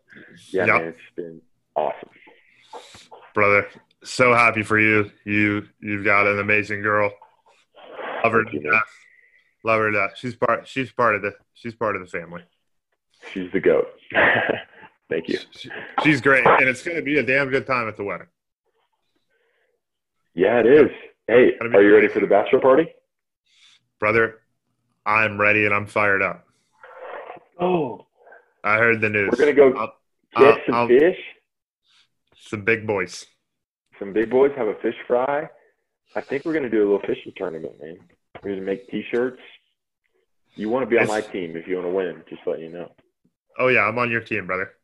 yeah, Yep. man, it's been awesome. Brother, so happy for you. You you've got an amazing girl. Love her to death. Love her to death. She's part she's part of the she's part of the family. She's the goat. Thank you. She's great, and it's going to be a damn good time at the wedding. Yeah, it is. Hey, are you ready for the bachelor party? Brother, I'm ready and I'm fired up. Oh, I heard the news. we're gonna go I'll- get I'll- some I'll- fish, Some big boys. some big boys have a fish fry. I think we're gonna do a little fishing tournament, man. We're gonna make T-shirts. You want to be on my team if you want to win. Just let you know. Oh yeah, I'm on your team, brother.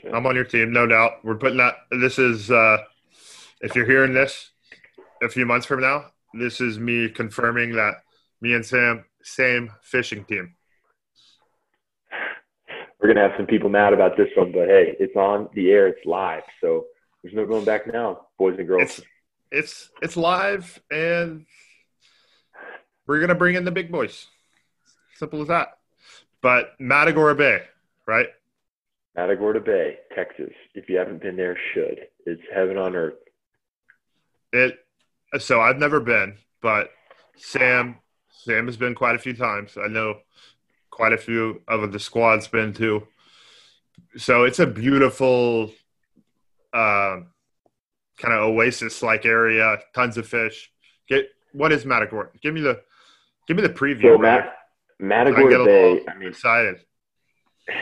Okay. I'm on your team, no doubt. We're putting that. This is uh, if you're hearing this a few months from now, this is me confirming that me and Sam same fishing team. We're gonna have some people mad about this one, but hey, it's on the air. It's live, so there's no going back now, boys and girls. It's it's it's live, and we're gonna bring in the big boys. Simple as that. But Matagorda Bay, right? Matagorda Bay, Texas. If you haven't been there, should. It's heaven on earth. It. So I've never been, but Sam Sam has been quite a few times. I know quite a few of the squad's been too. So it's a beautiful, um, kind of oasis-like area. Tons of fish. Get what is Matagorda? Give me the give me the preview. So. Mat- I Matagorda a Bay. I mean, excited.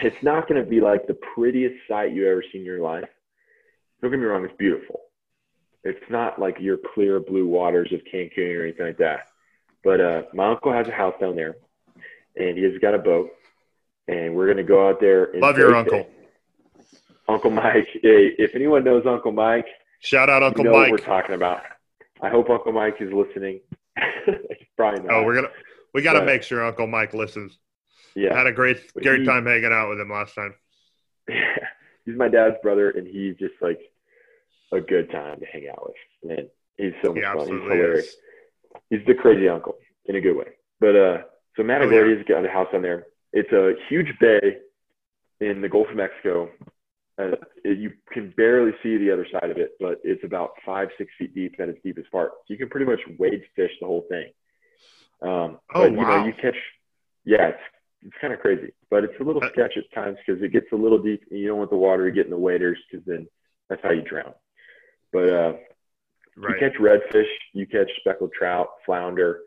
it's not going to be like the prettiest sight you ever seen in your life. Don't get me wrong; it's beautiful. It's not like your clear blue waters of Cancun or anything like that. But uh, my uncle has a house down there, and he's got a boat, and we're going to go out there. And Love your uncle. it. Uncle Mike. Hey, if anyone knows Uncle Mike, Shout out Uncle you know what Mike. we're talking about. I hope Uncle Mike is listening. Probably not. Oh, we're gonna we got to make sure Uncle Mike listens. yeah. Had a great great he- time hanging out with him last time. Yeah, he's my dad's brother, and he's just like a good time to hang out with. Man, he's so much fun. He's hilarious. is. He's the crazy uncle in a good way. But uh, so Oh, Matagorda's got a house down there. It's a huge bay in the Gulf of Mexico. Uh, it, you can barely see the other side of it, but it's about five, six feet deep at its deepest part. So you can pretty much wade fish the whole thing. Um, Oh, but, you know, you catch, yeah, it's, it's kind of crazy, but it's a little Uh, sketch at times because it gets a little deep and you don't want the water to get in the waders because then that's how you drown. But uh, Right. you catch redfish, you catch speckled trout, flounder,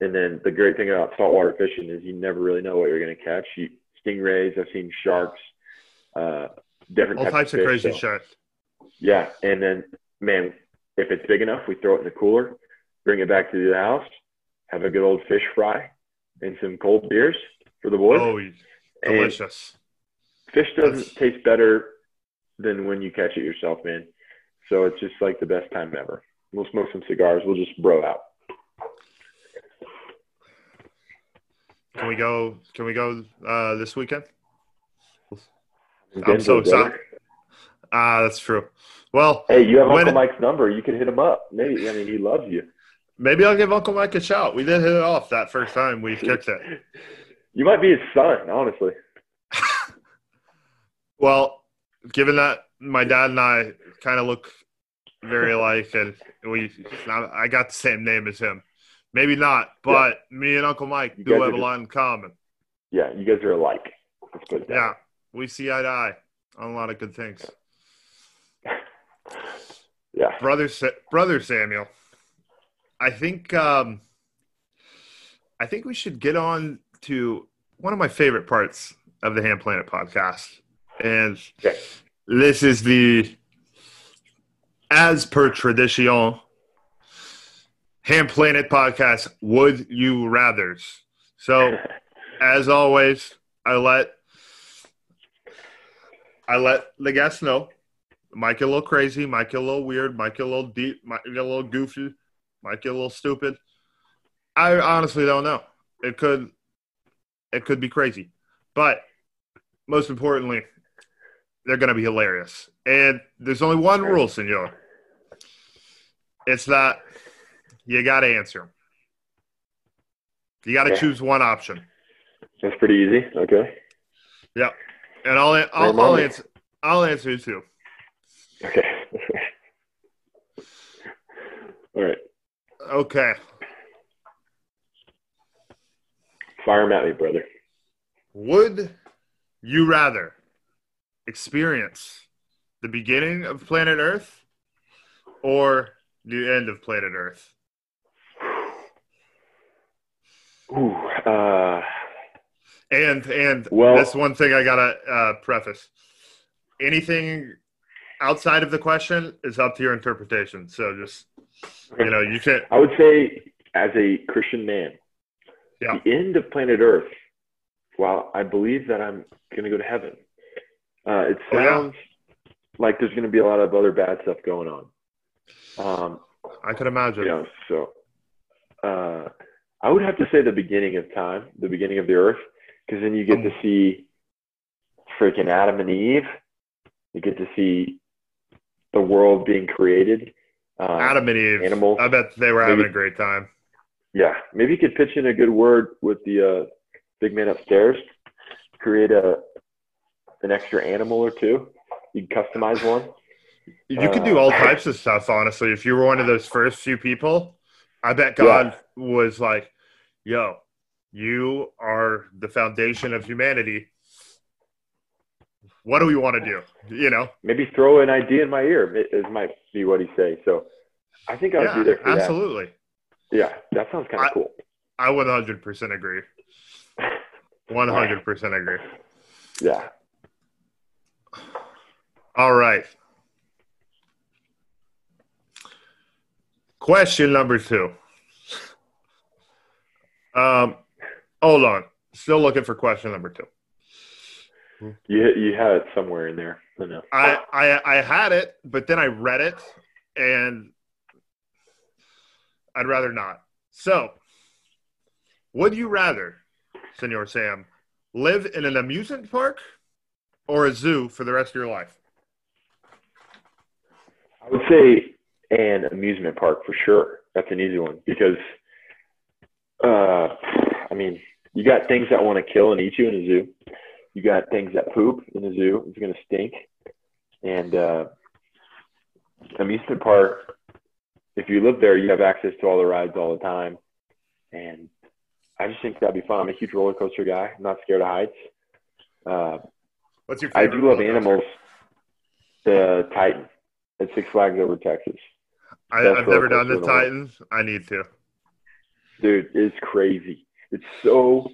and then the great thing about saltwater fishing is you never really know what you're going to catch. You, stingrays, I've seen sharks, uh, different All types of fish, crazy so- shit. Yeah, and then man, if it's big enough, we throw it in the cooler, bring it back to the house, have a good old fish fry, and some cold beers for the boys. Oh, and delicious. fish doesn't That's- taste better than when you catch it yourself, man. So it's just like the best time ever. We'll smoke some cigars. We'll just bro out. Can we go? Can we go uh, this weekend? I'm so excited. Ah, that's true. Well, Hey, you have Uncle Mike's number. You could hit him up. Maybe I mean he loves you. maybe I'll give Uncle Mike a shout. We did hit it off that first time we kicked it. You might be his son, honestly. Well, given that my dad and I kind of look very alike, and we, I got the same name as him. Maybe not, but me and Uncle Mike You do have a just- lot in common. Yeah, you guys are alike. Let's put it that Yeah, we see eye to eye on a lot of good things. Yeah. brother brother Samuel. I think um, I think we should get on to one of my favorite parts of the Ham Planet podcast, and Okay. This is the as per tradition Ham Planet podcast. Would you rather's? So as always, I let I let the guests know. Might get a little crazy, might get a little weird, might get a little deep, might get a little goofy, might get a little stupid. I honestly don't know. It could it could be crazy. But most importantly, they're gonna be hilarious. And there's only one rule, senor. It's that you gotta answer. You gotta Okay. choose one option. That's pretty easy. Okay. Yeah, and I'll I'll, I'll answer I'll answer you too. Okay. All right. Okay. Fire 'em at me, brother. Would you rather experience the beginning of planet Earth or the end of planet Earth? Ooh, uh, And and Well- that's one thing I gotta uh, preface. Anything outside of the question is up to your interpretation. So just you know, you can't. I would say, as a Christian man, Yeah. the end of planet Earth, while I believe that I'm going to go to heaven, uh, it Oh, yeah. sounds like there's going to be a lot of other bad stuff going on. Um, I could imagine. you know, so uh, I would have to say the beginning of time, the beginning of the earth, because then you get Um, to see freaking Adam and Eve. You get to see the world being created. Uh, Adam and Eve. animals. I bet they were having Maybe- a great time. Yeah, maybe you could pitch in a good word with the uh, big man upstairs. Create a an extra animal or two. You can customize one. You could do Uh, all types of stuff, honestly. If you were one of those first few people, I bet God was like, yo, you are the foundation of humanity. What do we want to do? You know? Maybe throw an idea in my ear. It, might be what he say. So I think I would Yeah, be there for absolutely. that. Yeah, that sounds kind of cool. I 100% agree. 100% agree. Yeah. All right. Question number two. Um, hold on. Still looking for question number two. You you had it somewhere in there. I know. I, I I had it, but then I read it, and I'd rather not. So, would you rather, Senor Sam, live in an amusement park or a zoo for the rest of your life? I would say an amusement park for sure. That's an easy one because, uh, I mean, you got things that want to kill and eat you in a zoo. You got things that poop in a zoo. It's going to stink. And uh, amusement park, if you live there, you have access to all the rides all the time. And I just think that'd be fun. I'm a huge roller coaster guy. I'm not scared of heights. Uh, What's your favorite I do love animals. The Titan at Six Flags over Texas. I, I've never done the in the world. Titans. I need to. dude, it's crazy. It's so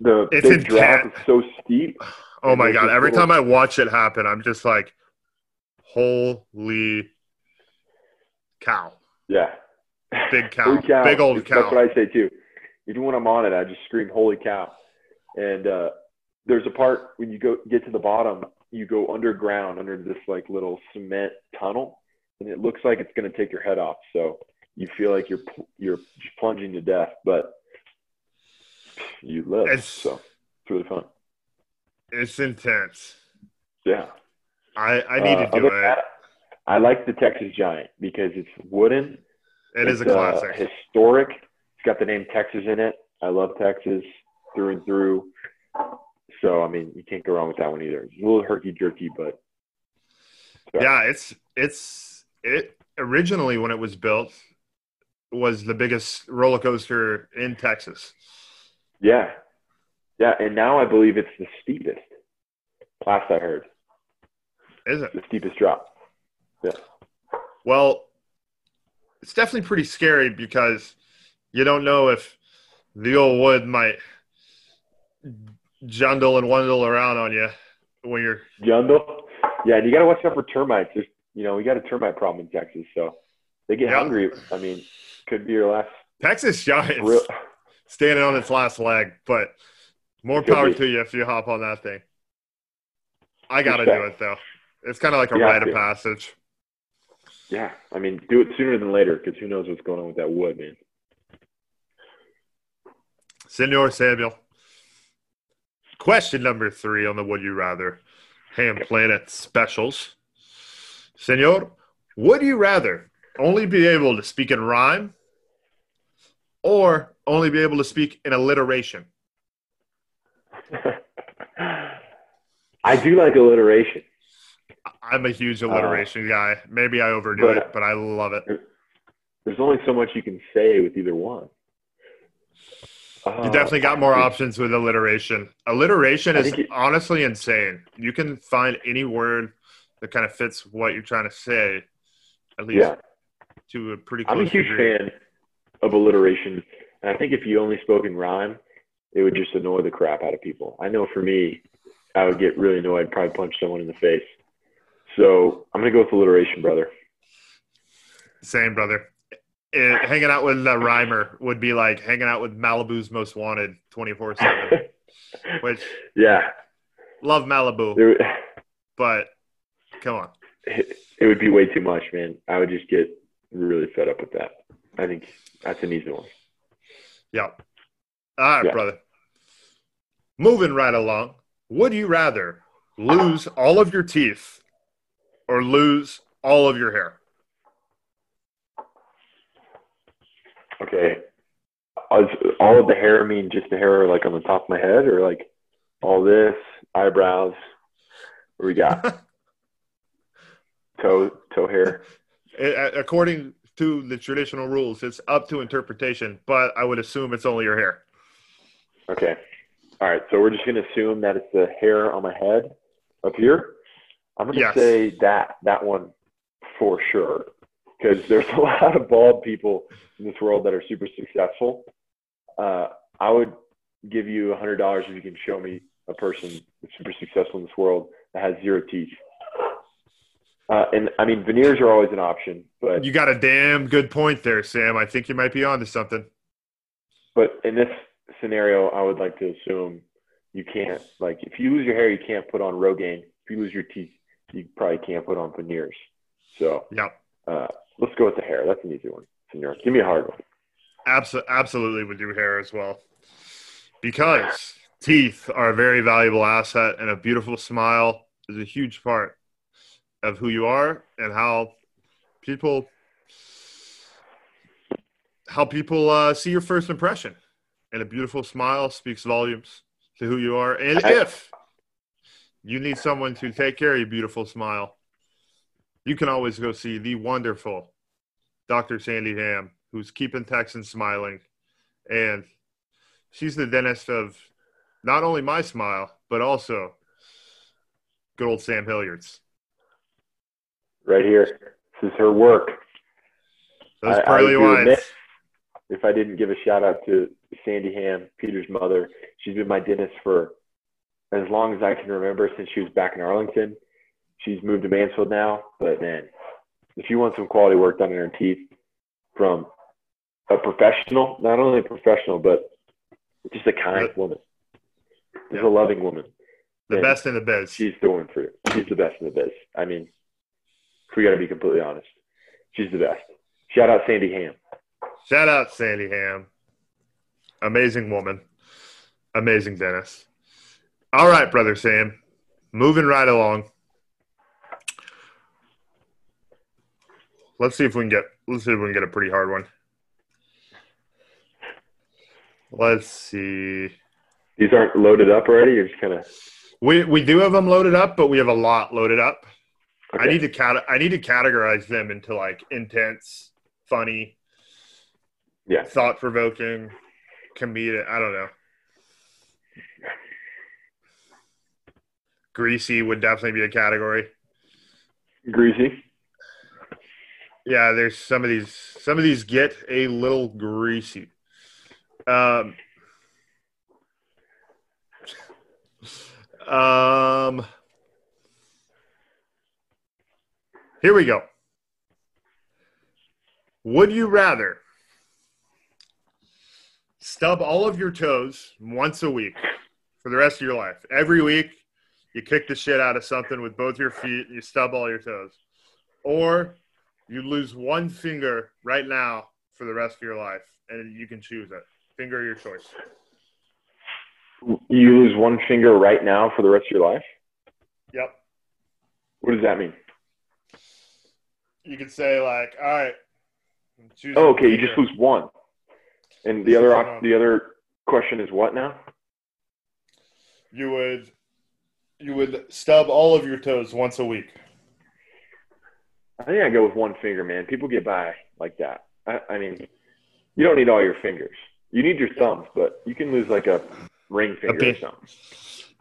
the It's big drop is so steep. Oh my god! Every little- time I watch it happen, I'm just like, "Holy cow! Yeah, Big cow! Holy cow. Big old That's cow!" That's what I say too. Even when I'm on it, I just scream "Holy cow!" And uh, there's a part when you go get to the bottom, you go underground under this like little cement tunnel, and it looks like it's going to take your head off. So you feel like you're you're plunging to death, but you live. It's- so it's really fun. It's intense. Yeah. I I need Uh, to do it. that, I like the Texas Giant because it's wooden. It is a It's, uh, classic. historic. It's got the name Texas in it. I love Texas through and through. So I mean, you can't go wrong with that one either. It's a little herky jerky, but so, Yeah, it's it's it originally when it was built was the biggest roller coaster in Texas. yeah, yeah. And now I believe it's the steepest. Last I heard, Is it? the steepest drop. Yeah. Well, it's definitely pretty scary because you don't know if the old wood might jundle and wundle around on you when you're Jundle. Yeah, and you got to watch out for termites. There's, you know, we got a termite problem in Texas, so they get Yeah. hungry. I mean, could be your last Texas Giants real. standing on its last leg, but more Could power be. to you if you hop on that thing. I got to do it though. It's kind of like a have rite of passage. Yeah, I mean, do it sooner than later because who knows what's going on with that wood, man. Senor Samuel. Question number three on the Would You Rather Ham Planet specials. Senor, would you rather only be able to speak in rhyme or only be able to speak in alliteration? I do like alliteration. I'm a huge uh, alliteration guy. Maybe I overdo but- it, but I love it. There's only so much you can say with either one. Uh, You definitely got more options with alliteration. Alliteration is it- honestly insane. You can find any word that kind of fits what you're trying to say, at least Yeah, to a pretty close I'm a huge degree. fan of alliteration, and I think if you only spoke in rhyme, it would just annoy the crap out of people. I know for me, I would get really annoyed, probably punch someone in the face. So I'm gonna go with alliteration, brother. Same, brother. It, hanging out with a rhymer would be like hanging out with Malibu's Most Wanted 24 7, which yeah, love Malibu, but come on. it, it would be way too much, man. I would just get really fed up with that. I think that's an easy one. Yep. All right, Yeah. brother. Moving right along. Would you rather lose all of your teeth or lose all of your hair? Okay. Does all of the hair mean just the hair like on the top of my head or like all this, eyebrows? What we got? toe toe hair. According to the traditional rules, it's up to interpretation, but I would assume it's only your hair. Okay. All right. So we're just gonna assume that it's the hair on my head up here. I'm gonna Yes. say that that one for sure. Because there's a lot of bald people in this world that are super successful. Uh, I would give you a hundred dollars if you can show me a person that's super successful in this world that has zero teeth. Uh, and I mean, veneers are always an option, but You got a damn good point there, Sam. I think you might be onto something. but in this scenario, I would like to assume you can't like if you lose your hair, you can't put on Rogaine. If you lose your teeth, you probably can't put on veneers. So Yep. Uh, let's go with the hair. That's an easy one. Senor, give me a hard one. Abso- absolutely would do hair as well. Because teeth are a very valuable asset and a beautiful smile is a huge part of who you are and how people how people uh, see your first impression. And a beautiful smile speaks volumes to who you are. And I- if you need someone to take care of your beautiful smile, you can always go see the wonderful Dr. Sandy Ham, who's keeping Texans smiling. And she's the dentist of not only my smile, but also good old Sam Hilliard's. Right here. This is her work. Those I- I pearly be If I didn't give a shout out to Sandy Ham, Peter's mother, she's been my dentist for as long as I can remember since she was back in Arlington. She's moved to Mansfield now, but man, if you want some quality work done in her teeth from a professional, not only a professional, but just a kind Yeah. woman, just Yeah. a loving woman. The man, best in the biz. She's the one for you. She's the best in the biz. I mean, if we got to be completely honest, she's the best. Shout out Sandy Ham. Shout out Sandy Ham. Amazing woman. Amazing dentist. All right, brother Sam. Moving right along. Let's see if we can get let's see if we can get a pretty hard one. Let's see. These aren't loaded up already. You're just kind of. We we do have them loaded up, but we have a lot loaded up. Okay. I need to cat I need to categorize them into like intense, funny, Yeah. thought provoking, comedic. I don't know. Greasy would definitely be a category. Greasy. Yeah, there's some of these. Some of these get a little greasy. Um. Um. Here we go. Would you rather stub all of your toes once a week for the rest of your life? Every week, you kick the shit out of something with both your feet you stub all your toes. Or you lose one finger right now for the rest of your life and you can choose it. Finger of your choice. You lose one finger right now for the rest of your life. Yep. What does that mean? You could say like, all right. Oh, okay. You just lose one. And the other op- the other question is what now? You would you would stub all of your toes once a week. I think I go with one finger, man. People get by like that. I, I mean, you don't need all your fingers. You need your thumbs, but you can lose like a ring finger Okay. or something.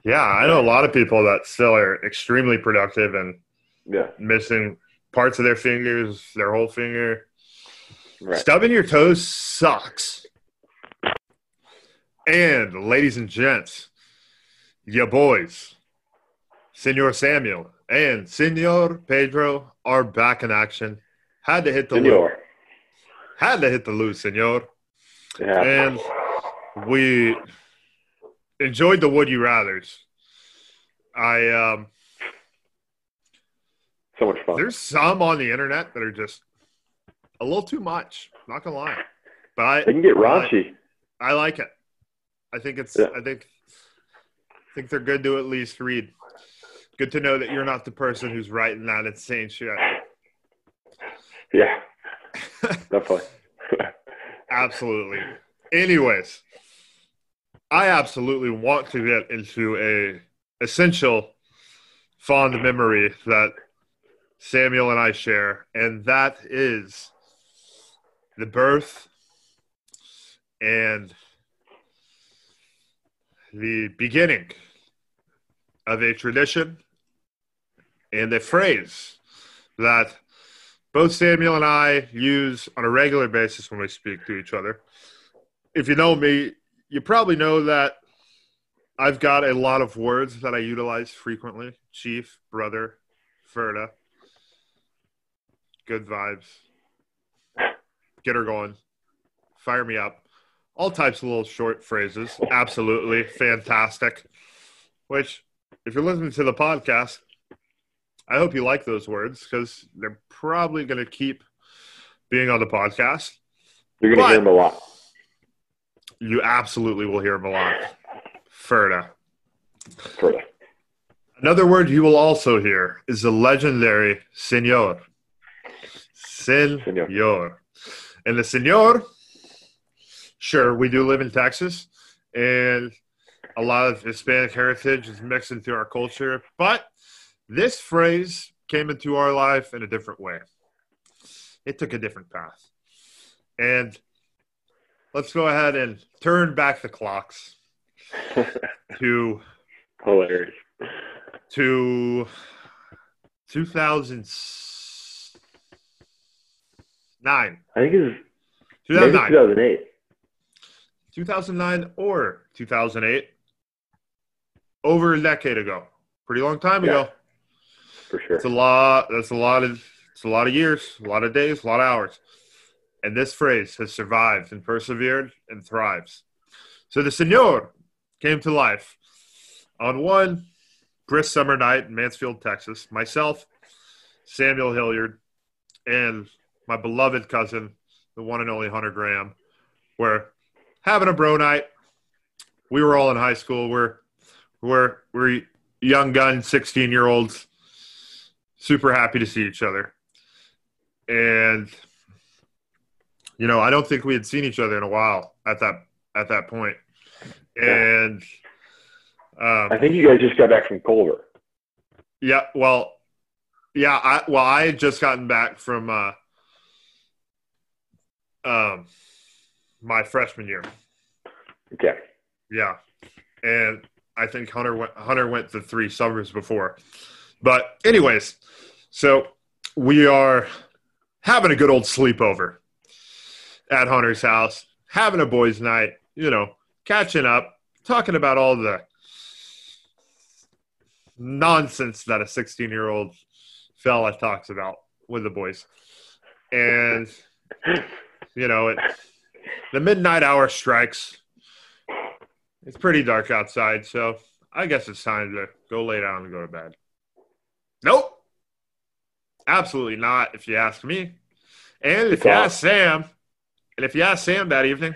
Yeah, I know a lot of people that still are extremely productive and Yeah, missing parts of their fingers, their whole finger. right. Stubbing your toes sucks. And ladies and gents, your boys, Senor Samuel and Senor Pedro are back in action. Had to hit the. Senor. Had to hit the loo, Senor. Yeah. And we enjoyed the Would You Rathers. I um so much fun. there's some on the internet that are just a little too much. Not gonna lie, but I They can get raunchy. I like it. I think it's. Yeah. I think. I think they're good to at least read. Good to know that you're not the person who's writing that insane shit. Yeah, definitely. Absolutely. Anyways, I absolutely want to get into a essential fond memory that Samuel and I share, and that is the birth and the beginning of a tradition and a phrase that both Samuel and I use on a regular basis when we speak to each other. If you know me, you probably know that I've got a lot of words that I utilize frequently chief, brother, Ferda, good vibes, get her going, fire me up, all types of little short phrases. Absolutely fantastic. Which, if you're listening to the podcast, I hope you like those words because they're probably going to keep being on the podcast. You're gonna hear them a lot. You absolutely will hear them a lot. Ferda. Further. Another word you will also hear is the legendary senor. Senor. And the senor, sure, we do live in Texas, and a lot of Hispanic heritage is mixed into our culture, but this phrase came into our life in a different way. It took a different path. And let's go ahead and turn back the clocks to Hilarious. to 2009. I think it was 2009. 2008. 2009 or 2008. Over a decade ago. Pretty long time Yeah. ago. For sure. It's a lot. That's a lot of. It's a lot of years, a lot of days, a lot of hours, and this phrase has survived and persevered and thrives. So the Senor came to life on one brisk summer night in Mansfield, Texas. Myself, Samuel Hilliard, and my beloved cousin, the one and only Hunter Graham, were having a bro night. We were all in high school. We're we're we're young gun, sixteen year olds super happy to see each other. And you know, I don't think we had seen each other in a while at that at that point. And um, I think you guys just got back from Culver. yeah, well, yeah, I well, I had just gotten back from uh, um, my freshman year. Okay. Yeah, and I think Hunter went. Hunter went the three summers before, but anyways, so we are having a good old sleepover at Hunter's house, having a boys' night. You know, catching up, talking about all the nonsense that a sixteen-year-old fella talks about with the boys, and you know, it the midnight hour strikes. It's pretty dark outside, so I guess it's time to go lay down and go to bed. Nope. Absolutely not, if you ask me. And if you ask Sam, and if you ask Sam that evening,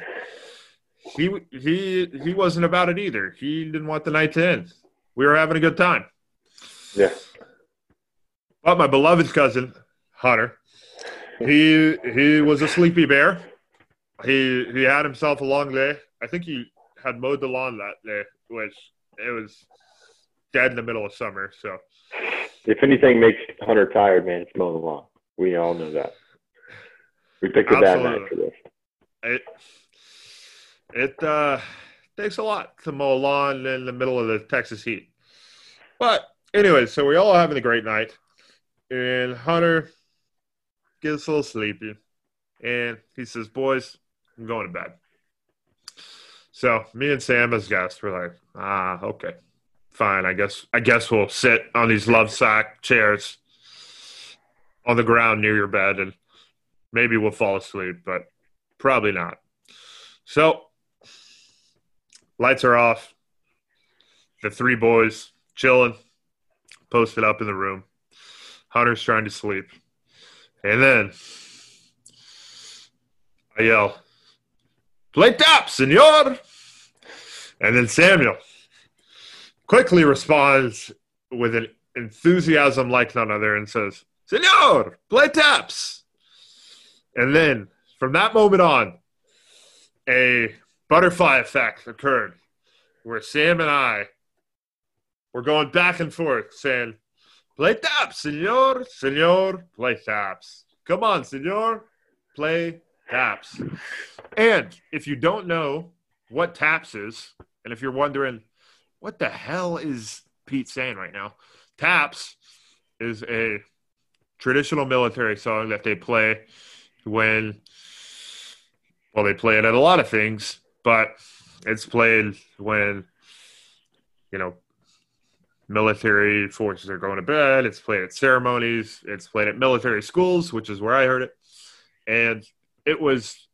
he he he wasn't about it either. He didn't want the night to end. We were having a good time. Yeah. But my beloved cousin, Hunter, he he was a sleepy bear. He he had himself a long day. I think he had mowed the lawn that day, which it was dead in the middle of summer. So If anything makes Hunter tired, man, it's mowing the lawn. We all know that. We picked a bad night for this. it It uh, takes a lot to mow a lawn in the middle of the Texas heat. But anyway, so we're all having a great night, and Hunter gets a little sleepy, and he says, "Boys, I'm going to bed." So me and Sam as guests were like, "Ah, okay, fine. I guess I guess we'll sit on these love sack chairs on the ground near your bed, and maybe we'll fall asleep, but probably not." So lights are off. The three boys chilling, posted up in the room. Hunter's trying to sleep. And then I yell, Play top, senor! And then Samuel quickly responds with an enthusiasm like none other and says, Senor, play taps! And then from that moment on, a butterfly effect occurred where Sam and I were going back and forth saying, Play taps, senor, senor, play taps. Come on, senor, play taps. And if you don't know what taps is, and if you're wondering, what the hell is Pete saying right now? Taps is a traditional military song that they play when, well, they play it at a lot of things, but it's played when, you know, military forces are going to bed. It's played at ceremonies. It's played at military schools, which is where I heard it. And it was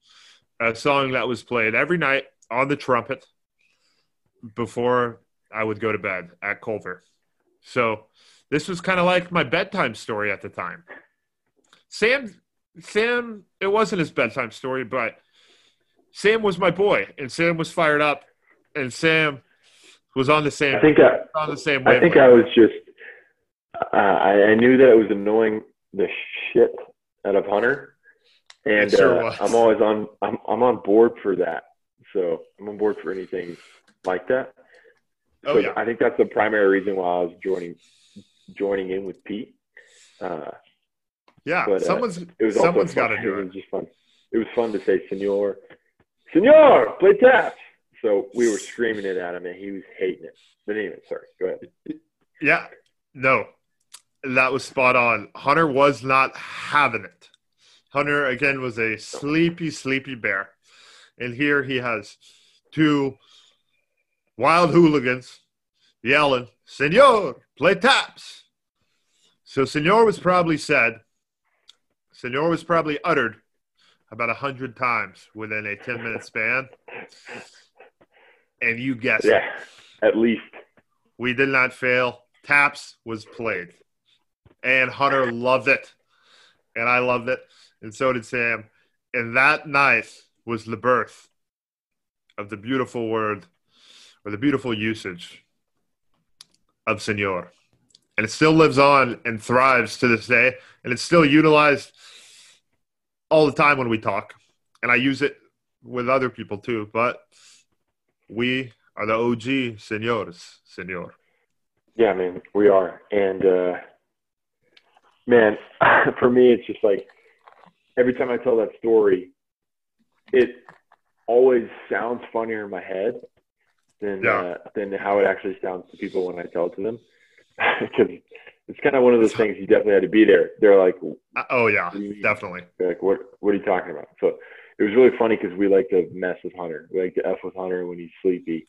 a song that was played every night on the trumpet before I would go to bed at Culver. So this was kind of like my bedtime story at the time. Sam, Sam, it wasn't his bedtime story, but Sam was my boy, and Sam was fired up, and Sam was on the same. I think I, on the same. I think I was just. Uh, I, I knew that it was annoying the shit out of Hunter, and sure uh, I'm always on. I'm I'm on board for that. So I'm on board for anything like that. Oh so yeah. I think that's the primary reason why I was joining joining in with Pete. Uh, Yeah, but, uh, someone's it was someone's got to do It it. was just fun. It was fun to say, "Senor, Senor, play taps." So we were screaming it at him, and he was hating it. But anyway, sorry. Go ahead. Yeah, no, that was spot on. Hunter was not having it. Hunter again was a sleepy, sleepy bear, and here he has two wild hooligans yelling, "Senor, play taps!" So Senor was probably said, Senor was probably uttered about a hundred times within a ten minute span, and you guessed it. At least. We did not fail. Taps was played. And Hunter loved it. And I loved it. And so did Sam. And that night was the birth of the beautiful word or the beautiful usage of senor. And it still lives on and thrives to this day. And it's still utilized all the time when we talk. And I use it with other people too. But we are the OG senores, senor. Yeah, man, we are. And uh, man, for me, it's just like every time I tell that story, it always sounds funnier in my head than Yeah. uh, than how it actually sounds to people when I tell it to them. Because it's kind of one of those things you definitely had to be there. They're like, Uh, oh yeah, What do you definitely. like what what are you talking about? So it was really funny because we like to mess with Hunter. We like to f with Hunter when he's sleepy,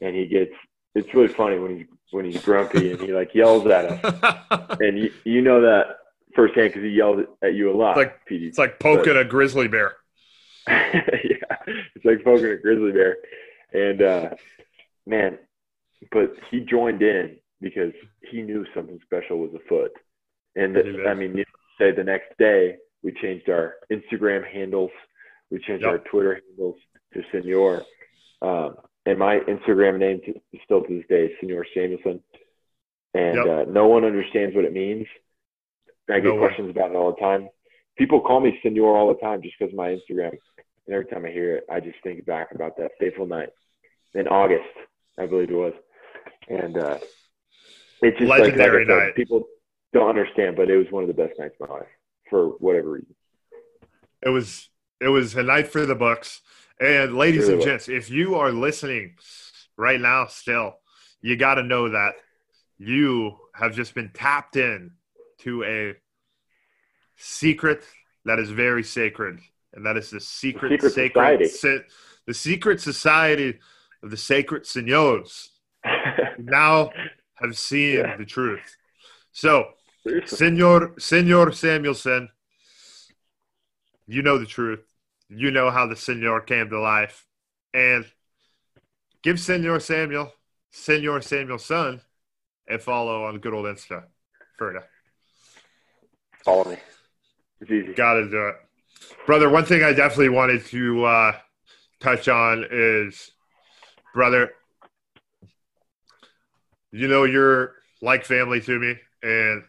and he gets. It's really funny when he's when he's grumpy and he like yells at us, and you you know that firsthand because he yelled at you a lot. It's like- PD. it's like poking a grizzly bear. yeah, it's like poking a grizzly bear, and uh, man, but he joined in because he knew something special was afoot, and He did. I mean, say, the next day we changed our Instagram handles, we changed Yep. our Twitter handles to Senor, um, and my Instagram name to, still to this day is Senor Samuelson, and Yep. uh, no one understands what it means. I get No questions about it all the time. People call me Senor all the time just because of my Instagram. And every time I hear it, I just think back about that fateful night in August, I believe it was. And uh, it's just like, like I said, night. people don't understand, but it was one of the best nights of my life for whatever reason. It was it was a night for the books, And ladies and gents, if you are listening right now, still, you got to know that you have just been tapped in to a secret that is very sacred, and that is the secret, secret sacred, society. si- the secret society of the sacred senors. Now have seen Yeah. the truth. So, Seriously. Senor Senor Samuelson, you know the truth. You know how the Senor came to life. And give Senor Samuel, Senor Samuel's son, a follow on good old Insta. Ferda. Follow me. It's easy. Gotta do it. Brother, one thing I definitely wanted to uh, touch on is, brother, you know, you're like family to me and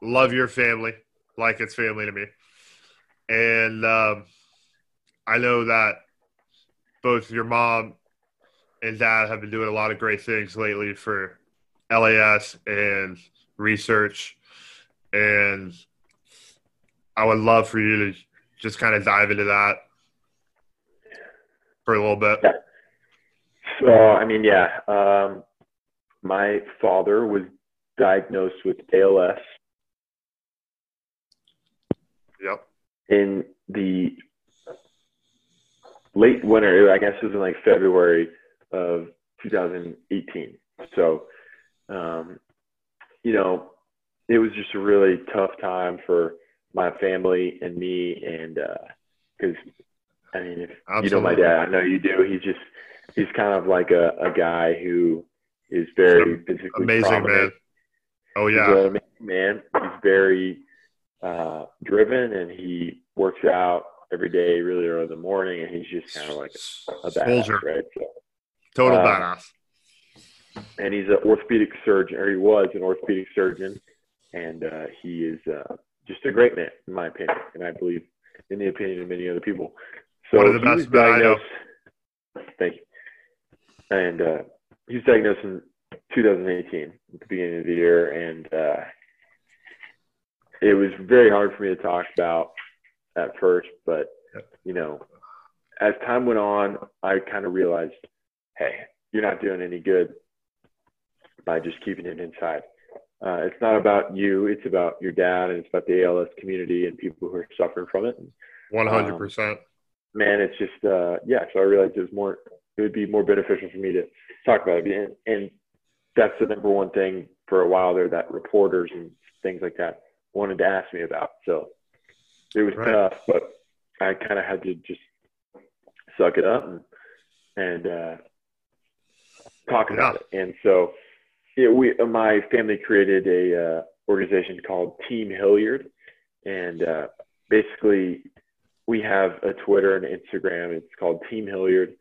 love your family like it's family to me. And um, I know that both your mom and dad have been doing a lot of great things lately for LAS and research. And I would love for you to just kind of dive into that for a little bit. Yeah. So, I mean, yeah. Um, my father was diagnosed with ALS Yep. in the late winter. I guess it was in like February of 2018. So, um, you know, it was just a really tough time for my family and me, and because I mean, if you know my dad, I know you do. He's just he's kind of like a, a guy who is very physically Amazing prominent. man. Oh He's yeah. an amazing man. He's very uh, driven, and he works out every day, really early in the morning, and he's just kind of like a badass, right? So, Total Uh, badass. and he's an orthopedic surgeon, or he was an orthopedic surgeon, and uh, he is uh, just a great man, in my opinion, and I believe in the opinion of many other people. So One of the best men I know. diagnosed. Thank you. And uh, he was diagnosed in 2018, at the beginning of the year, and uh, it was very hard for me to talk about at first, but you know, as time went on, I kind of realized, hey, you're not doing any good by just keeping it inside. Uh, it's not about you; it's about your dad, and it's about the ALS community and people who are suffering from it. One hundred percent. man, it's just uh, yeah. So I realized it was more. It would be more beneficial for me to talk about it, and, and that's the number one thing for a while there that reporters and things like that wanted to ask me about. So it was Right. tough, but I kind of had to just suck it up and and uh, talk about it. And so yeah, we my family created a uh, organization called Team Hilliard, and uh, basically we have a Twitter and Instagram. It's called Team Hilliard,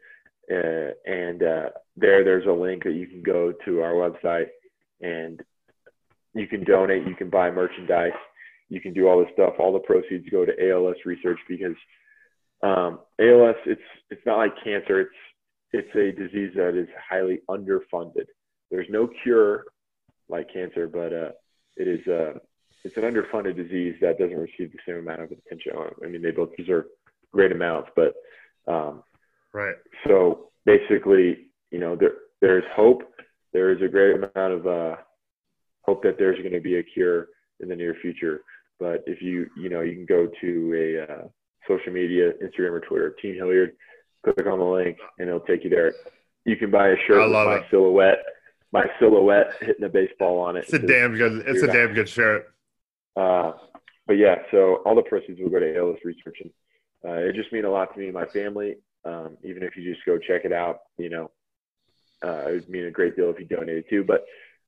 uh, and uh, there there's a link that you can go to our website and you can donate. You can buy merchandise. You can do all this stuff. All the proceeds go to ALS research because um, ALS it's it's not like cancer. It's it's a disease that is highly underfunded. There's no cure like cancer, but uh, it is uh, it's an underfunded disease that doesn't receive the same amount of attention. I mean, they both deserve great amounts, but um, Right. so basically, you know, there there's hope. There is a great amount of uh, hope that there's going to be a cure in the near future. But if you you know you can go to a uh, social media, Instagram or Twitter, Team Hilliard, click on the link, and it'll take you there. You can buy a shirt I with my it. silhouette, my silhouette hitting a baseball on it. It's a damn good. It's a damn good shirt. uh, but yeah, so all the proceeds will go to ALS research, and uh, it just means a lot to me and my family. Um, even if you just go check it out, you know, uh, it would mean a great deal if you donated too. But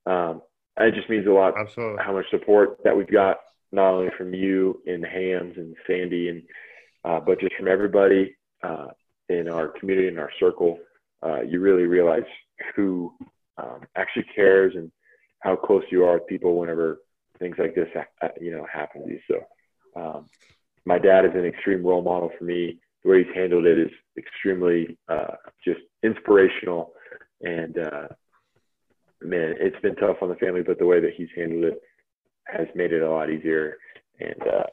um, it just means a lot Absolutely. how much support that we've got, not only from you and Hams and Sandy, and uh, but just from everybody uh, in our community and our circle. Uh, you really realize who um, actually cares and how close you are with people whenever things like this, uh, you know, happen to you. So, um, my dad is an extreme role model for me. The way he's handled it is extremely uh, just inspirational, and uh, man, it's been tough on the family, but the way that he's handled it has made it a lot easier. And uh,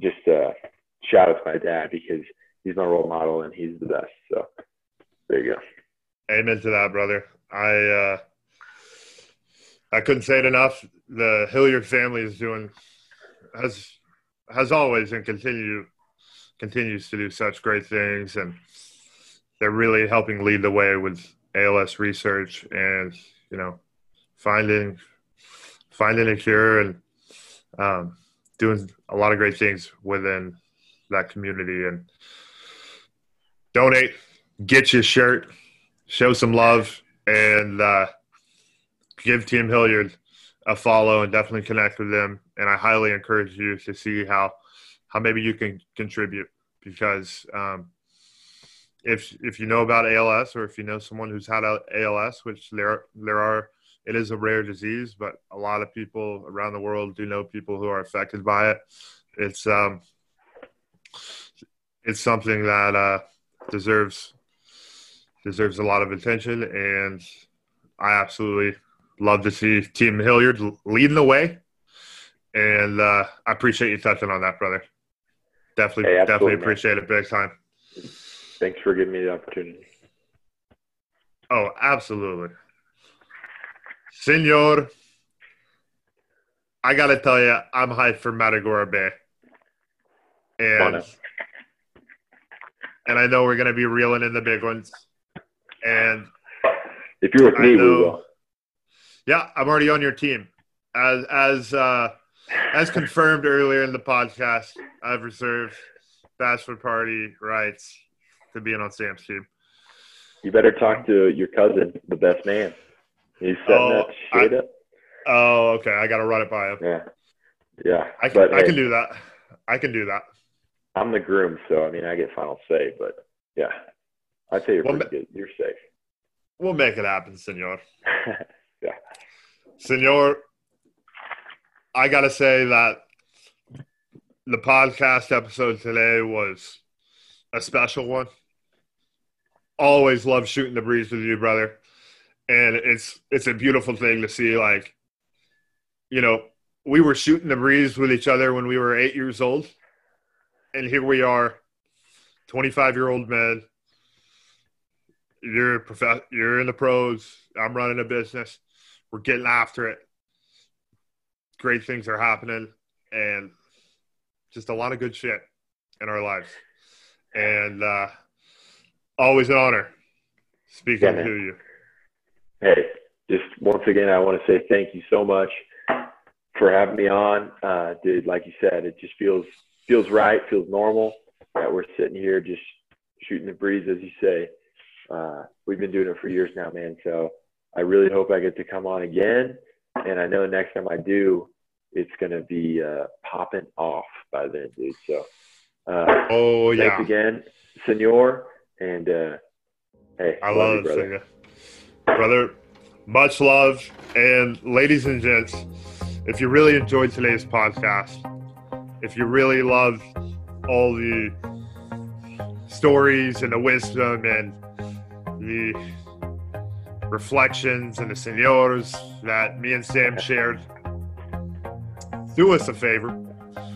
just uh, shout out to my dad because he's my role model, and he's the best. So there you go. Amen to that, brother. I uh, I couldn't say it enough. The Hilliard family is doing has has always and continue continues to do such great things, and they're really helping lead the way with ALS research and you know finding finding a cure and um, doing a lot of great things within that community and donate, get your shirt, show some love, and uh, give Team Hilliard a follow and definitely connect with them. And I highly encourage you to see how how maybe you can contribute because um, if if you know about ALS or if you know someone who's had ALS, which there there are, it is a rare disease, but a lot of people around the world do know people who are affected by it. It's um, it's something that uh, deserves deserves a lot of attention, and I absolutely love to see Team Hilliard leading the way. And uh, I appreciate you touching on that, brother. Definitely, hey, definitely appreciate it big time. Thanks for giving me the opportunity. Oh, absolutely. Senor, I got to tell you, I'm hyped for Matagorda Bay. And, and I know we're going to be reeling in the big ones. And if you're with me, know, we will. Yeah, I'm already on your team. As as uh, as confirmed earlier in the podcast, I've reserved bachelor party rights to being on Sam's team. You better talk to your cousin, the best man. He's setting oh, that shit I, up. Oh, okay. I got to run it by him. Yeah, yeah. I can, but, I hey, can do that. I can do that. I'm the groom, so I mean, I get final say. But yeah, I tell you, you're well, good. You're safe. We'll make it happen, Senor. yeah, Senor. I gotta say that the podcast episode today was a special one. Always love shooting the breeze with you, brother. And it's it's a beautiful thing to see like you know, we were shooting the breeze with each other when we were 8 years old. And here we are 25-year-old men. You're prof- you're in the pros, I'm running a business. We're getting after it. Great things are happening and just a lot of good shit in our lives. And uh, always an honor speaking yeah, to you. Hey, just once again, I want to say thank you so much for having me on, uh, dude. Like you said, it just feels feels right, feels normal that we're sitting here just shooting the breeze, as you say. Uh, we've been doing it for years now, man. So I really hope I get to come on again. And I know next time I do, it's going to be uh, popping off by then, dude. So, uh, oh yeah, thanks again, Senor, and uh, hey, I love, love it, brother. brother. Much love, and ladies and gents, if you really enjoyed today's podcast, if you really love all the stories and the wisdom and the reflections and the senors that me and Sam shared do us a favor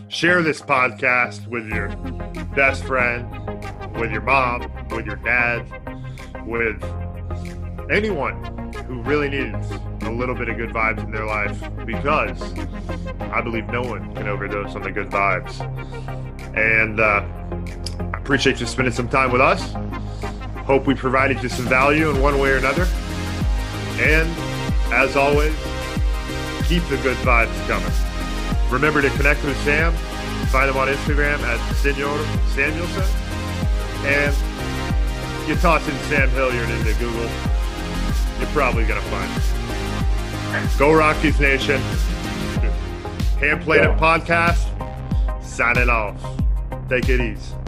share this podcast with your best friend, with your mom, with your dad, with anyone who really needs a little bit of good vibes in their life because I believe no one can overdose on the good vibes. And uh, I appreciate you spending some time with us. Hope we provided you some value in one way or another. And as always, keep the good vibes coming. Remember to connect with Sam. Find him on Instagram at Senor Samuelson. And you toss in Sam Hilliard into Google, you're probably going to find him. Go Rockies Nation. Ham Planet Podcast. Signing off. Take it easy.